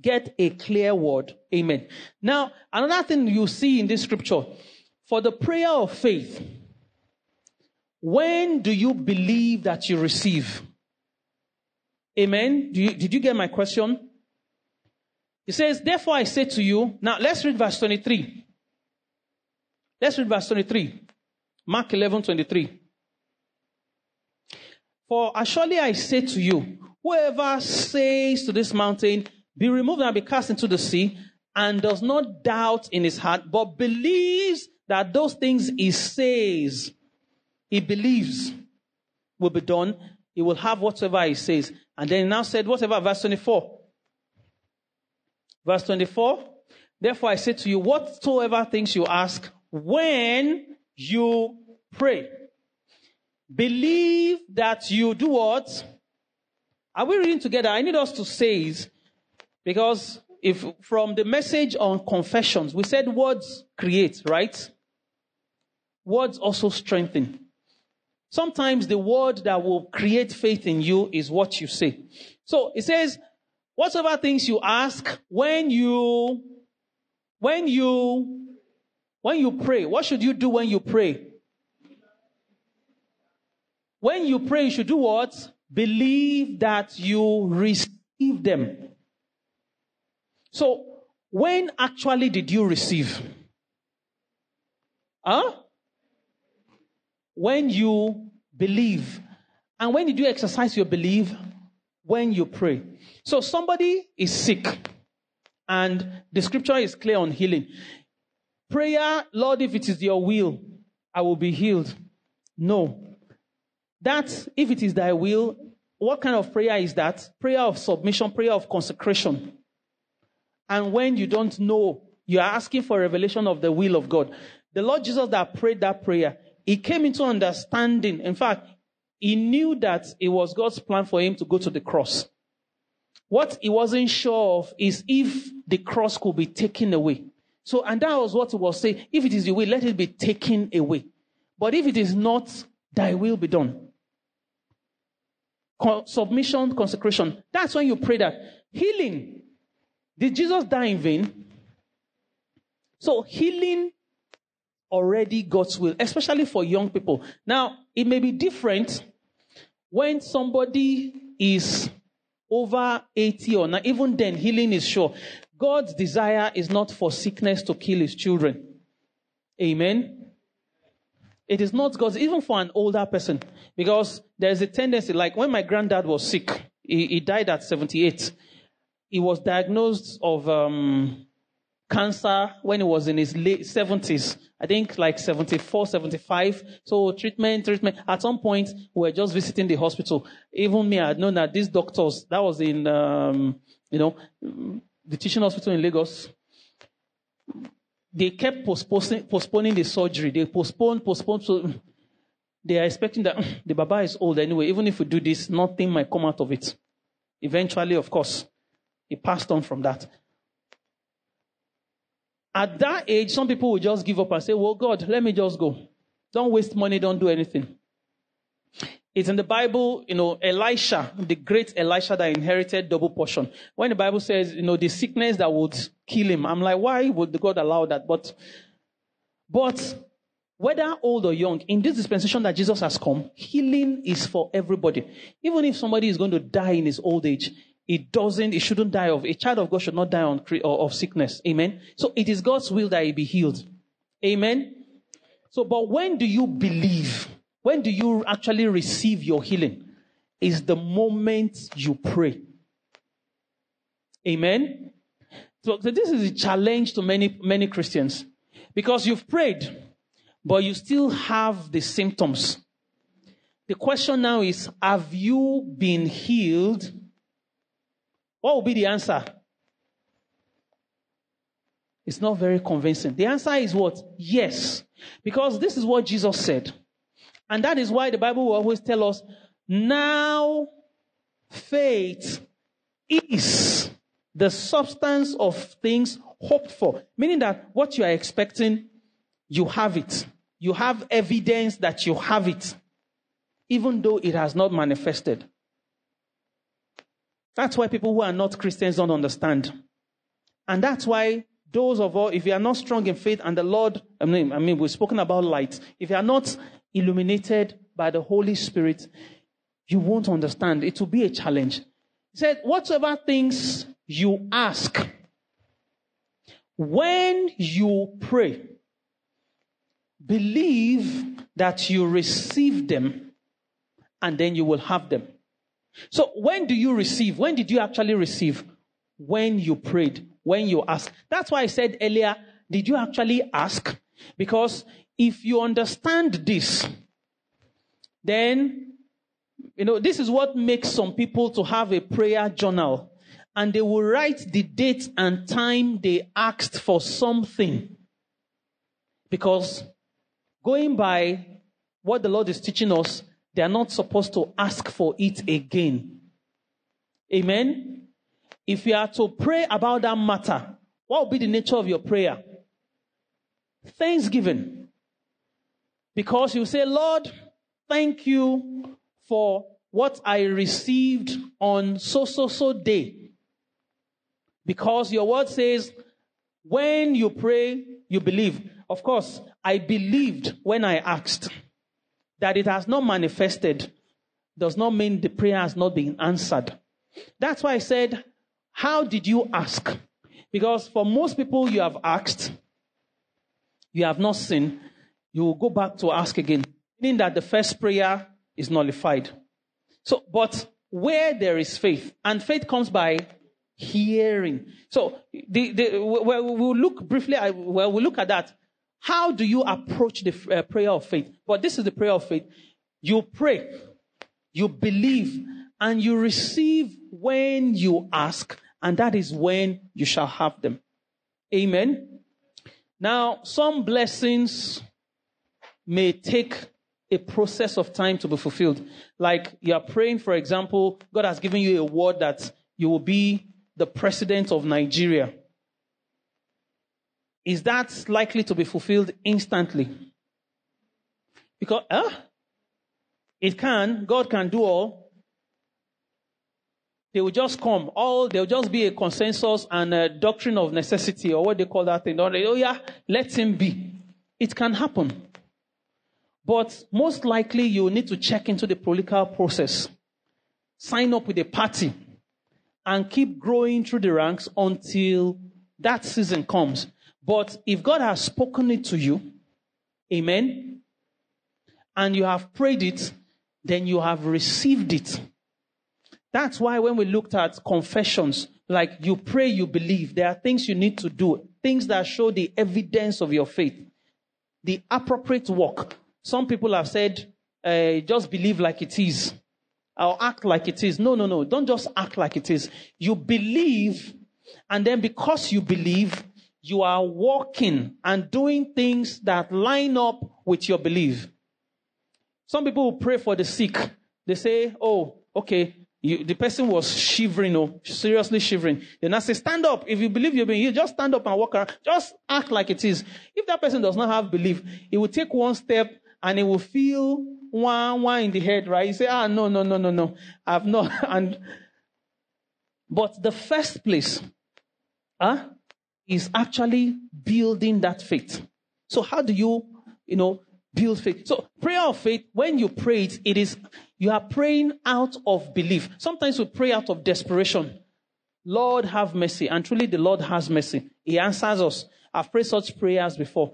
Get a clear word. Amen. Now, another thing you see in this scripture, for the prayer of faith, when do you believe that you receive? Amen. You, did you get my question? He says, Therefore I say to you, now let's read verse 23. Let's read verse 23. Mark 11 23. For surely I say to you, whoever says to this mountain, be removed and be cast into the sea, and does not doubt in his heart, but believes that those things he says, he believes will be done, he will have whatsoever he says. And then he now said, whatever, verse 24. Verse 24. Therefore I say to you, whatsoever things you ask, when you pray. Believe that you do what? Are we reading together? I need us to say it because if from the message on confessions, we said words create, right? Words also strengthen. Sometimes the word that will create faith in you is what you say. So it says, whatever things you ask when you, when you, when you pray, what should you do when you pray? When you pray, you should do what? Believe that you receive them. So, when actually did you receive? Huh? When you believe. And when did you exercise your belief? When you pray. So somebody is sick and the scripture is clear on healing. Prayer, Lord, if it is your will, I will be healed. No. That, if it is thy will, what kind of prayer is that? Prayer of submission, prayer of consecration. And when you don't know, you are asking for revelation of the will of God. The Lord Jesus that prayed that prayer, he came into understanding. In fact, he knew that it was God's plan for him to go to the cross. What he wasn't sure of is if the cross could be taken away. So, and that was what he was saying. If it is your will, let it be taken away. But if it is not, thy will be done submission, consecration. That's when you pray that. Healing. Did Jesus die in vain? So healing already God's will, especially for young people. Now, it may be different when somebody is over 80 or not. Even then, healing is sure. God's desire is not for sickness to kill his children. Amen. It is not God's, even for an older person, because there's a tendency, like when my granddad was sick, he, he died at 78. He was diagnosed of um, cancer when he was in his late 70s. I think like 74, 75. So treatment, treatment. At some point, we were just visiting the hospital. Even me, I had known that these doctors, that was in, um, you know, the teaching hospital in Lagos they kept postponing, postponing the surgery. They postponed, postponed. So mm, they are expecting that mm, the Baba is old anyway. Even if we do this, nothing might come out of it. Eventually, of course, he passed on from that. At that age, some people will just give up and say, Well, God, let me just go. Don't waste money, don't do anything. It's in the Bible, you know, Elisha, the great Elisha that inherited double portion. When the Bible says, you know, the sickness that would kill him, I'm like, why would God allow that? But, but whether old or young, in this dispensation that Jesus has come, healing is for everybody. Even if somebody is going to die in his old age, it doesn't, it shouldn't die of, a child of God should not die on, of sickness. Amen. So it is God's will that he be healed. Amen. So, but when do you believe? When do you actually receive your healing? Is the moment you pray. Amen. So, so this is a challenge to many, many Christians because you've prayed, but you still have the symptoms. The question now is, have you been healed? What will be the answer? It's not very convincing. The answer is what? Yes. Because this is what Jesus said. And that is why the Bible will always tell us, now faith is the substance of things hoped for. Meaning that what you are expecting, you have it. You have evidence that you have it, even though it has not manifested. That's why people who are not Christians don't understand. And that's why those of us, if you are not strong in faith and the Lord, I mean, I mean, we've spoken about light. If you are not illuminated by the Holy Spirit, you won't understand. It will be a challenge. He said, whatsoever things you ask, when you pray, believe that you receive them and then you will have them. So when do you receive? When did you actually receive? When you prayed, when you asked. That's why I said earlier, did you actually ask? Because if you understand this, then, you know, this is what makes some people to have a prayer journal. And they will write the date and time they asked for something. Because going by what the Lord is teaching us, they are not supposed to ask for it again. Amen. If you are to pray about that matter, what will be the nature of your prayer? Thanksgiving. Because you say, Lord, thank you for what I received on so, so, so day. Because your word says, when you pray, you believe. Of course, I believed when I asked. That it has not manifested does not mean the prayer has not been answered. That's why I said, How did you ask? Because for most people you have asked, you have not seen, you will go back to ask again, meaning that the first prayer is nullified. So, but where there is faith, and faith comes by hearing. So, the, the, well, look briefly, well, we'll look at that. How do you approach the uh, prayer of faith? But this is the prayer of faith. You pray, you believe, and you receive when you ask, and that is when you shall have them. Amen. Now, some blessings may take a process of time to be fulfilled. Like you are praying, for example, God has given you a word that you will be the president of Nigeria. Is that likely to be fulfilled instantly? Because, huh? It can. God can do all. They will just come. All there will just be a consensus and a doctrine of necessity, or what they call that thing. Oh yeah, let him be. It can happen. But most likely you need to check into the political process. Sign up with a party and keep growing through the ranks until that season comes. But if God has spoken it to you, amen, and you have prayed it, then you have received it. That's why when we looked at confessions, like you pray, you believe, there are things you need to do, things that show the evidence of your faith, the appropriate work. Some people have said, uh, just believe like it is, I'll act like it is. No, no, no. Don't just act like it is. You believe, and then because you believe, you are walking and doing things that line up with your belief. Some people will pray for the sick. They say, Oh, okay, You, the person was shivering, or oh, seriously shivering. Then I say, stand up. If you believe you're being healed, just stand up and walk around. Just act like it is. If that person does not have belief, he will take one step and he will feel one, one in the head, right? You say, ah, no, no, no, no, no. I've not. And, but the first place, huh, is actually building that faith. So how do you, you know, build faith? So prayer of faith, when you pray it, it is, you are praying out of belief. Sometimes we pray out of desperation. Lord, have mercy. And truly, the Lord has mercy. He answers us. I've prayed such prayers before.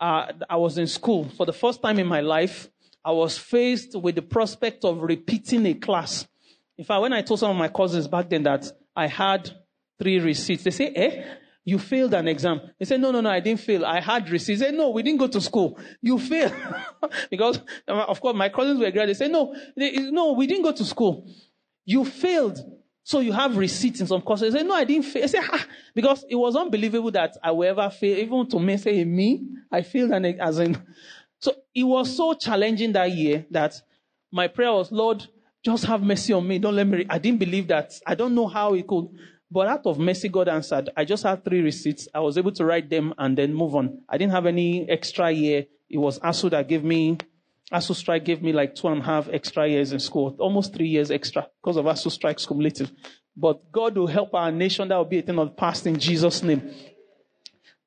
Uh, I was in school for the first time in my life. I was faced with the prospect of repeating a class. In fact, when I told some of my cousins back then that I had three receipts, they say, eh? You failed an exam. They said, no, no, no, I didn't fail. I had receipts. They said, no, we didn't go to school. You failed. because, of course, my cousins were graduates. They said, no, they, no, we didn't go to school. You failed. So you have receipts in some courses. They say, no, I didn't fail. I said, ah, because it was unbelievable that I would ever fail. Even to me, say, me, I failed an, as in. So it was so challenging that year that my prayer was, Lord, just have mercy on me. Don't let me. Re-. I didn't believe that. I don't know how it could. But out of mercy, God answered. I just had three receipts. I was able to write them and then move on. I didn't have any extra year. It was ASUU that gave me, ASUU strike gave me like two and a half extra years in school, almost three years extra because of ASUU strikes cumulative. But God will help our nation. That will be a thing of the past in Jesus' name.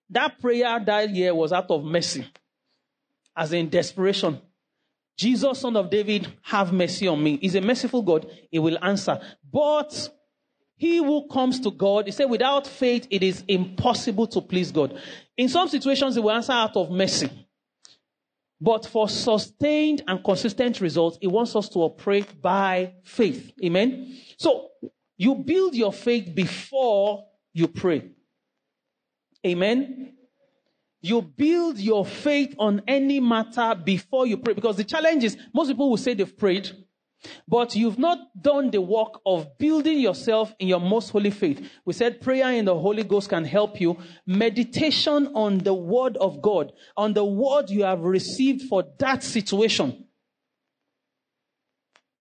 That prayer that year was out of mercy, as in desperation. Jesus, son of David, have mercy on me. He's a merciful God. He will answer. But he who comes to God, he said, without faith, it is impossible to please God. In some situations, he will answer out of mercy. But for sustained and consistent results, he wants us to operate by faith. Amen. So you build your faith before you pray. Amen. You build your faith on any matter before you pray. Because the challenge is most people will say they've prayed, but you've not done the work of building yourself in your most holy faith. We said prayer in the Holy Ghost can help you. Meditation on the word of God, on the word you have received for that situation.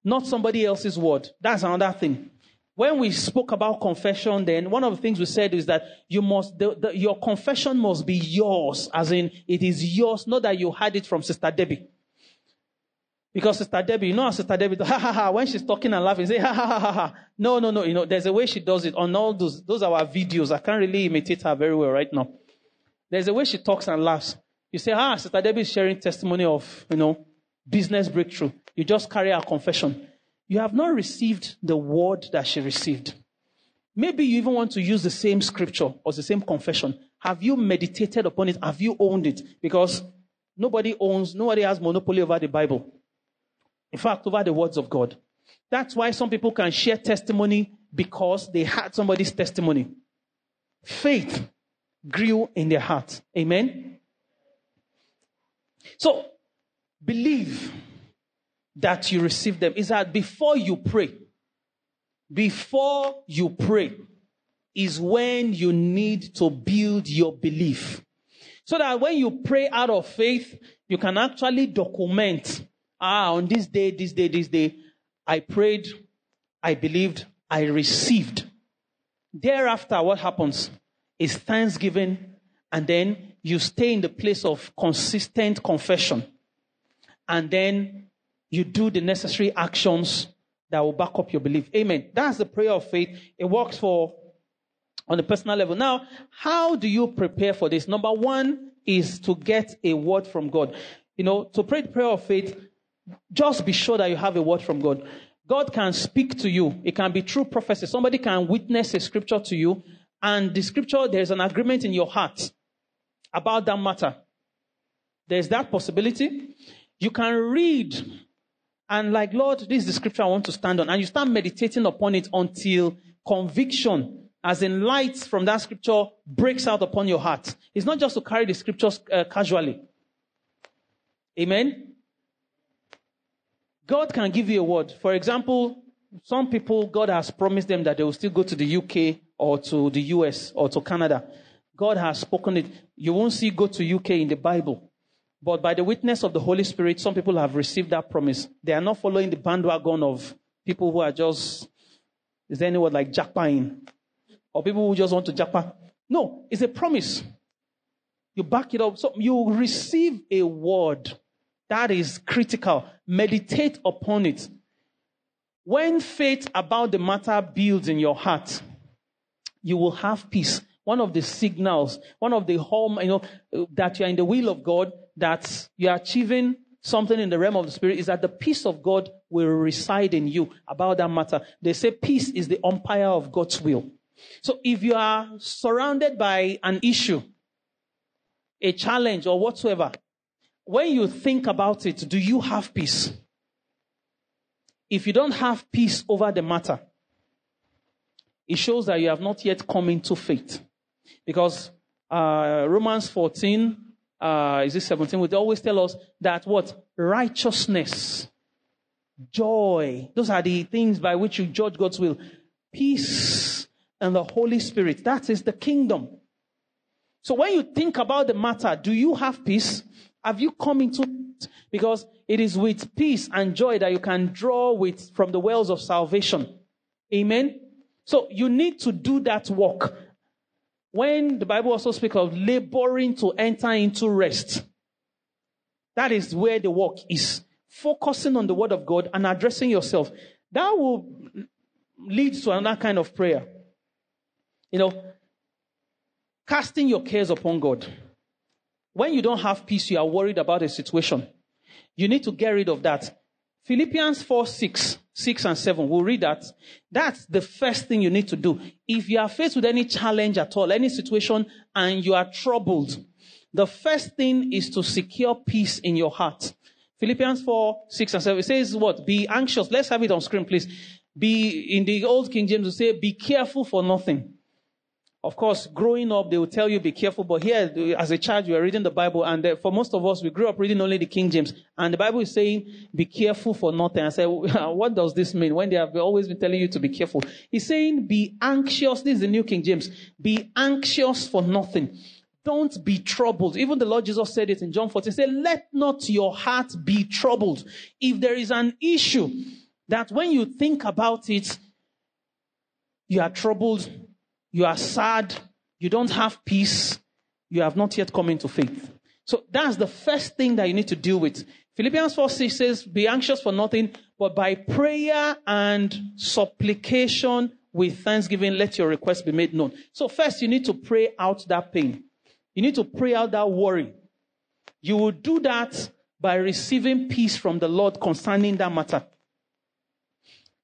Not somebody else's word. That's another thing. When we spoke about confession, then one of the things we said is that you must, the, the, your confession must be yours, as in it is yours, not that you had it from Sister Debbie. Because Sister Debbie, you know how Sister Debbie, ha ha ha, when she's talking and laughing, say ha ha ha ha ha. No, no, no, you know, there's a way she does it on all those, those are our videos. I can't really imitate her very well right now. There's a way she talks and laughs. You say, ah, Sister Debbie is sharing testimony of, you know, business breakthrough. You just carry her confession. You have not received the word that she received. Maybe you even want to use the same scripture or the same confession. Have you meditated upon it? Have you owned it? Because nobody owns, nobody has monopoly over the Bible. In fact, over the words of God. That's why some people can share testimony because they had somebody's testimony. Faith grew in their heart. Amen. So, believe that you receive them. Is that before you pray, before you pray, is when you need to build your belief. So that when you pray out of faith, you can actually document ah, on this day, this day, this day, I prayed, I believed, I received. Thereafter, what happens is thanksgiving, and then you stay in the place of consistent confession. And then you do the necessary actions that will back up your belief. Amen. That's the prayer of faith. It works for on a personal level. Now, how do you prepare for this? Number one is to get a word from God. You know, to pray the prayer of faith, just be sure that you have a word from God. God can speak to you. It can be true prophecy. Somebody can witness a scripture to you, and the scripture, there's an agreement in your heart about that matter. There's that possibility. You can read and like, Lord, this is the scripture I want to stand on. And you start meditating upon it until conviction, as in light from that scripture, breaks out upon your heart. It's not just to carry the scriptures uh, casually. Amen. God can give you a word. For example, some people, God has promised them that they will still go to the UK or to the US or to Canada. God has spoken it. You won't see go to UK in the Bible. But by the witness of the Holy Spirit, some people have received that promise. They are not following the bandwagon of people who are just, is there anyone like jackpine? Or people who just want to jackpot? No, it's a promise. You back it up. So you receive a word that is critical. Meditate upon it. When faith about the matter builds in your heart, you will have peace. One of the signals, one of the home, you know, that you're in the will of God, that you're achieving something in the realm of the spirit is that the peace of God will reside in you about that matter. They say peace is the umpire of God's will. So if you are surrounded by an issue, a challenge or whatsoever, when you think about it, do you have peace? If you don't have peace over the matter, it shows that you have not yet come into faith. Because uh, Romans 14, uh, is it 17, would always tell us that what? Righteousness, joy, those are the things by which you judge God's will. Peace and the Holy Spirit, that is the kingdom. So when you think about the matter, do you have peace? Have you come into it? Because it is with peace and joy that you can draw with from the wells of salvation. Amen. So you need to do that work. When the Bible also speaks of laboring to enter into rest, that is where the work is. Focusing on the word of God and addressing yourself. That will lead to another kind of prayer. You know, casting your cares upon God. When you don't have peace, you are worried about a situation. You need to get rid of that. Philippians 4 6, 6 and 7, we'll read that. That's the first thing you need to do. If you are faced with any challenge at all, any situation, and you are troubled, the first thing is to secure peace in your heart. Philippians 4, 6 and 7, it says what? Be anxious. Let's have it on screen, please. Be, in the old King James, it say, be careful for nothing. Of course, growing up, they will tell you be careful. But here, as a child, you are reading the Bible, and uh, for most of us, we grew up reading only the King James, and the Bible is saying, "Be careful for nothing." I said, what does this mean? When they have always been telling you to be careful, he's saying, "Be anxious." This is the New King James. Be anxious for nothing. Don't be troubled. Even the Lord Jesus said it in John 14. He said, "Let not your heart be troubled." If there is an issue that when you think about it, you are troubled you are sad, you don't have peace, you have not yet come into faith. So that's the first thing that you need to deal with. Philippians 4 6 says, Be anxious for nothing, but by prayer and supplication with thanksgiving, let your request be made known. So, first, you need to pray out that pain. You need to pray out that worry. You will do that by receiving peace from the Lord concerning that matter.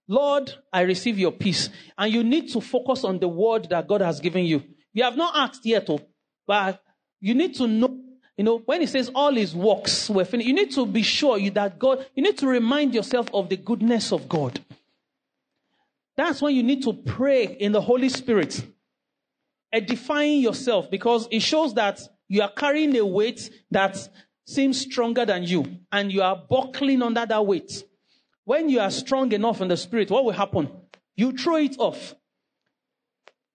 Lord, I receive your peace. And you need to focus on the word that God has given you. You have not asked yet, oh, but you need to know, you know, when he says all his works were finished, you need to be sure that God, you need to remind yourself of the goodness of God. That's when you need to pray in the Holy Spirit, edifying yourself because it shows that you are carrying a weight that seems stronger than you and you are buckling under that weight. When you are strong enough in the spirit, what will happen? You throw it off.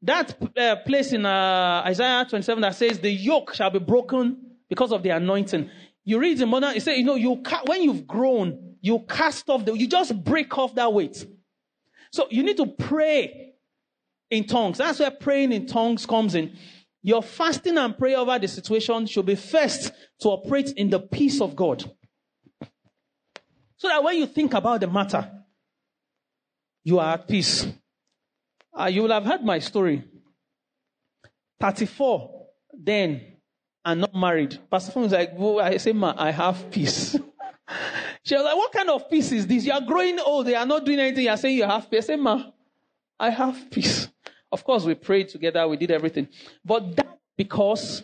That uh, place in uh, Isaiah 27 that says the yoke shall be broken because of the anointing. You read in Mona, it says, you know, you ca- when you've grown, you cast off the, you just break off that weight. So you need to pray in tongues. That's where praying in tongues comes in. Your fasting and prayer over the situation should be first to operate in the peace of God. So that when you think about the matter, you are at peace. Uh, you will have heard my story. 34, then, and not married. Pastor Fung is like, well, I say, ma, I have peace. she was like, what kind of peace is this? You are growing old. They are not doing anything. You are saying you have peace. I say, ma, I have peace. Of course, we prayed together. We did everything. But that because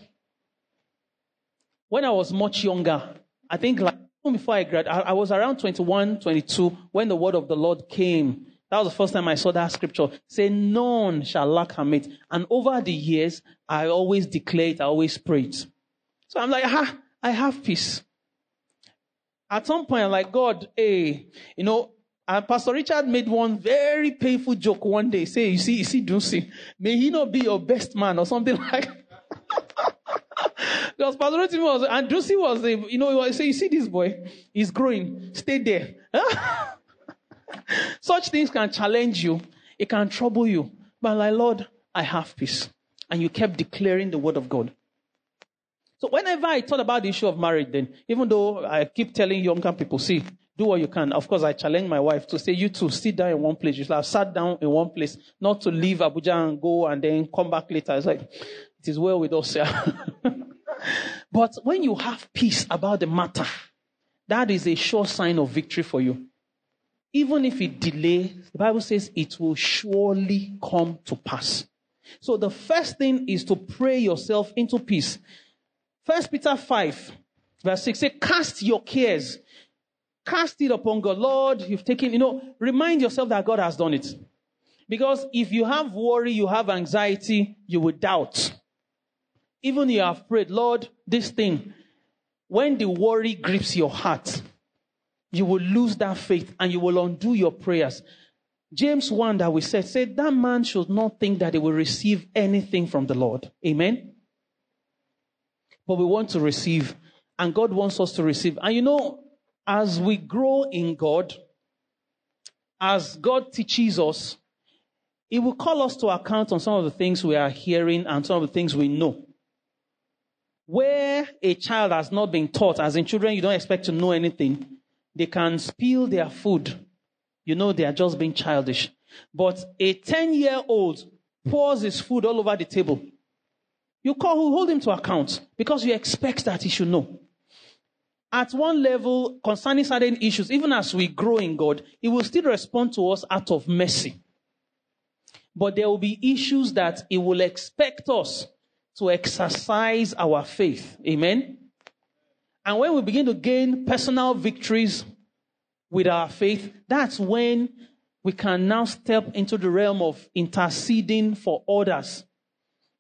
when I was much younger, I think like before I graduated, I, was around 21, 22 when the word of the Lord came. That was the first time I saw that scripture. Say, none shall lack her mate. And over the years, I always declared, I always prayed. So I'm like, ah, I have peace. At some point, I'm like, God, hey, you know, and Pastor Richard made one very painful joke one day. Say, you see, you see, Dunsi, may he not be your best man or something like because Pastor Rotimi was, and Josie was, a, you know, was saying, you see this boy, he's growing, stay there. Such things can challenge you. It can trouble you. But like, Lord, I have peace. And you kept declaring the word of God. So whenever I thought about the issue of marriage, then, even though I keep telling younger people, see, do what you can. Of course, I challenge my wife to say, you two, sit down in one place. You should have sat down in one place, not to leave Abuja and go and then come back later. It's like, it is well with us, yeah. but when you have peace about the matter, that is a sure sign of victory for you. Even if it delays, the Bible says it will surely come to pass. So the first thing is to pray yourself into peace. First Peter 5, verse 6 say, cast your cares. Cast it upon God. Lord, you've taken, you know, remind yourself that God has done it. Because if you have worry, you have anxiety, you will doubt. Even you have prayed, Lord, this thing, when the worry grips your heart, you will lose that faith and you will undo your prayers. James 1 that we said, said that man should not think that he will receive anything from the Lord. Amen but we want to receive. And God wants us to receive. And you know, as we grow in God, as God teaches us, He will call us to account on some of the things we are hearing and some of the things we know. Where a child has not been taught, as in children, you don't expect to know anything, they can spill their food. You know, they are just being childish. But a 10 year old pours his food all over the table you call, hold him to account because you expect that he should know. At one level, concerning certain issues, even as we grow in God, he will still respond to us out of mercy. But there will be issues that he will expect us to exercise our faith. Amen. And when we begin to gain personal victories with our faith, that's when we can now step into the realm of interceding for others,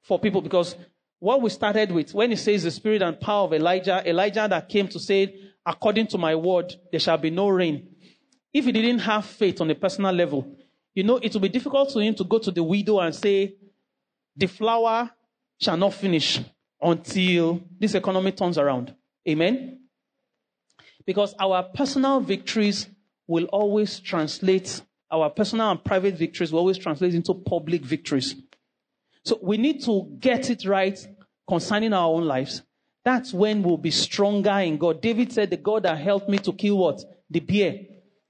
for people, because what we started with, when it says the spirit and power of Elijah, Elijah that came to say, according to my word, there shall be no rain. If he didn't have faith on a personal level, you know, it will be difficult for him to go to the widow and say, the flour shall not finish until this economy turns around. Amen? Because our personal victories will always translate, our personal and private victories will always translate into public victories. So we need to get it right concerning our own lives. That's when we'll be stronger in God. David said, The God that helped me to kill what? The bear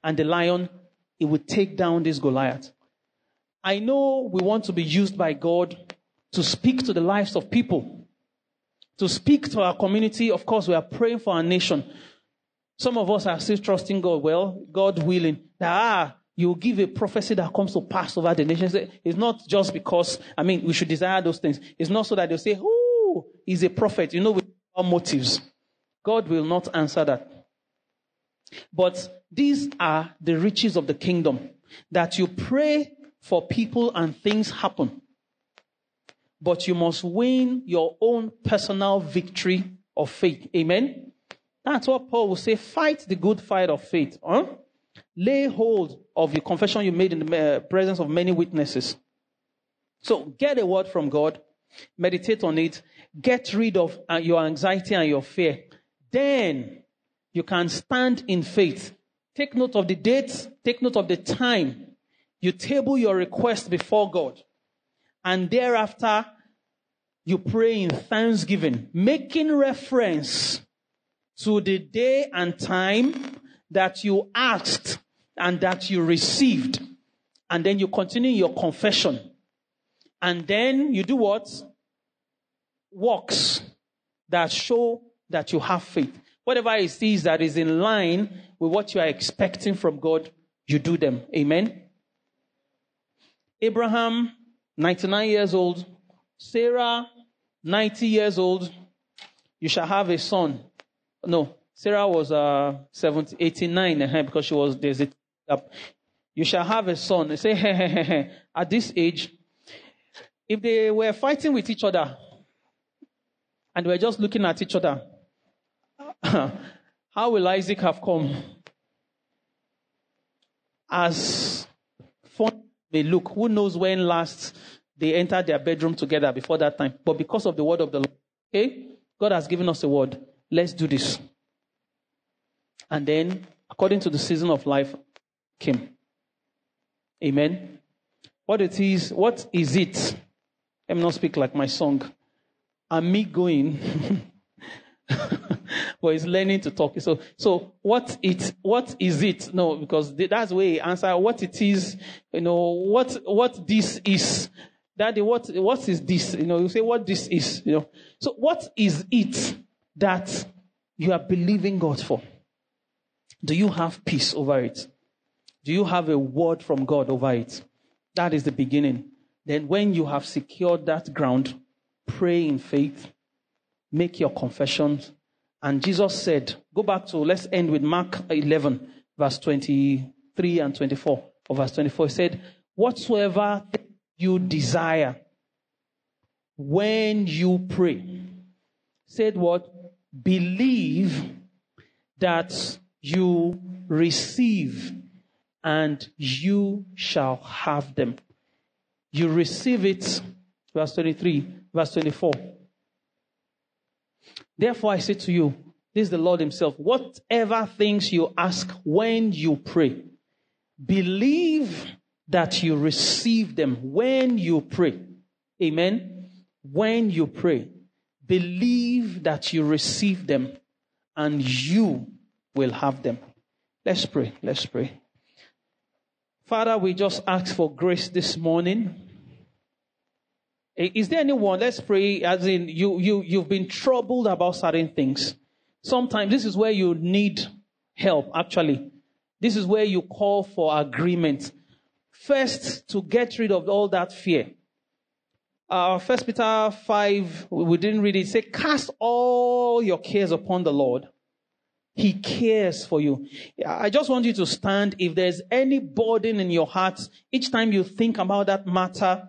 and the lion, it would take down this Goliath. I know we want to be used by God to speak to the lives of people, to speak to our community. Of course, we are praying for our nation. Some of us are still trusting God. Well, God willing. That, ah, you give a prophecy that comes to pass over the nations. It's not just because, I mean, we should desire those things. It's not so that they'll say, oh, he's a prophet. You know, with our motives. God will not answer that. But these are the riches of the kingdom. That you pray for people and things happen. But you must win your own personal victory of faith. Amen? That's what Paul will say. Fight the good fight of faith. Huh? Lay hold of the confession you made in the uh, presence of many witnesses. So get a word from God, meditate on it, get rid of uh, your anxiety and your fear. Then you can stand in faith. Take note of the dates, take note of the time. You table your request before God. And thereafter, you pray in thanksgiving, making reference to the day and time that you asked and that you received. And then you continue your confession. And then you do what? Works that show that you have faith. Whatever it is that is in line with what you are expecting from God, you do them. Amen. Abraham, 99 years old. Sarah, 90 years old. You shall have a son. No, Sarah was uh, 70, 89 uh, because she was, there's you shall have a son. They say, hey, hey, hey, hey. At this age, if they were fighting with each other and were just looking at each other, how will Isaac have come? As they look, who knows when last they entered their bedroom together before that time. But because of the word of the Lord, okay, God has given us a word. Let's do this. And then, according to the season of life, came. Amen. What it is, what is it? Let me not speak like my song. I'm me going. but he's learning to talk. So, so what it, what is it? No, because that's where he answer what it is, you know, what, what this is. Daddy, what, what is this? You know, you say what this is, you know. So what is it that you are believing God for? Do you have peace over it? Do you have a word from God over it? That is the beginning. Then, when you have secured that ground, pray in faith, make your confessions. And Jesus said, go back to, let's end with Mark 11, verse 23 and 24, or verse 24. He said, Whatsoever you desire when you pray, said what? Believe that you receive and you shall have them. You receive it, verse 23, verse 24. Therefore, I say to you, this is the Lord Himself, whatever things you ask when you pray, believe that you receive them when you pray. Amen. When you pray, believe that you receive them and you will have them. Let's pray. Let's pray. Father, we just ask for grace this morning. Is there anyone, let's pray, as in you, you, you've been troubled about certain things. Sometimes this is where you need help, actually. This is where you call for agreement. First, to get rid of all that fear. Uh, First Peter 5, we didn't read it. Say, cast all your cares upon the Lord he cares for you. I just want you to stand. If there's any burden in your heart, each time you think about that matter,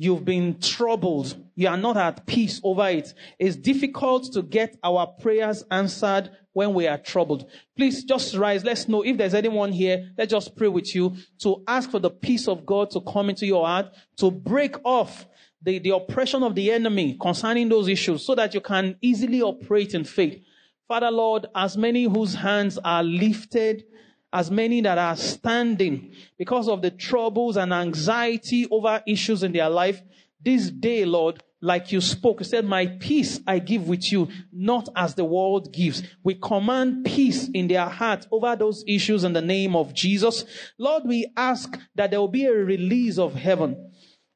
you've been troubled. You are not at peace over it. It's difficult to get our prayers answered when we are troubled. Please just rise. Let's know if there's anyone here. Let's just pray with you to ask for the peace of God to come into your heart, to break off the, the oppression of the enemy concerning those issues so that you can easily operate in faith. Father Lord, as many whose hands are lifted, as many that are standing because of the troubles and anxiety over issues in their life, this day, Lord, like you spoke, you said, my peace I give with you, not as the world gives. We command peace in their heart over those issues in the name of Jesus. Lord, we ask that there will be a release of heaven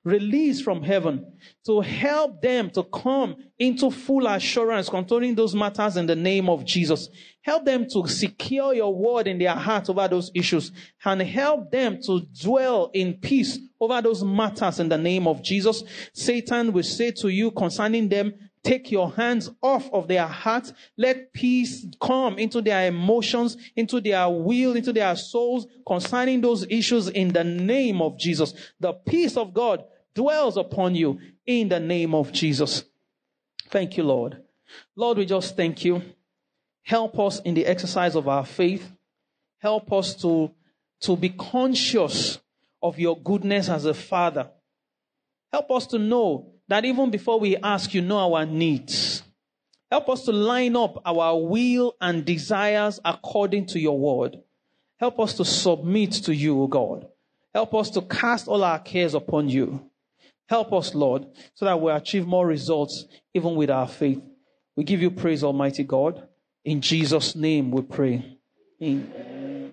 release from heaven to help them to come into full assurance concerning those matters in the name of Jesus. Help them to secure your word in their heart over those issues and help them to dwell in peace over those matters in the name of Jesus. Satan will say to you concerning them, take your hands off of their heart. Let peace come into their emotions, into their will, into their souls concerning those issues in the name of Jesus. The peace of God dwells upon you in the name of Jesus. Thank you, Lord. Lord, we just thank you. Help us in the exercise of our faith. Help us to, to be conscious of your goodness as a father. Help us to know that even before we ask, you know our needs. Help us to line up our will and desires according to your word. Help us to submit to you, O God. Help us to cast all our cares upon you. Help us, Lord, so that we achieve more results even with our faith. We give you praise, Almighty God. In Jesus' name we pray. Amen.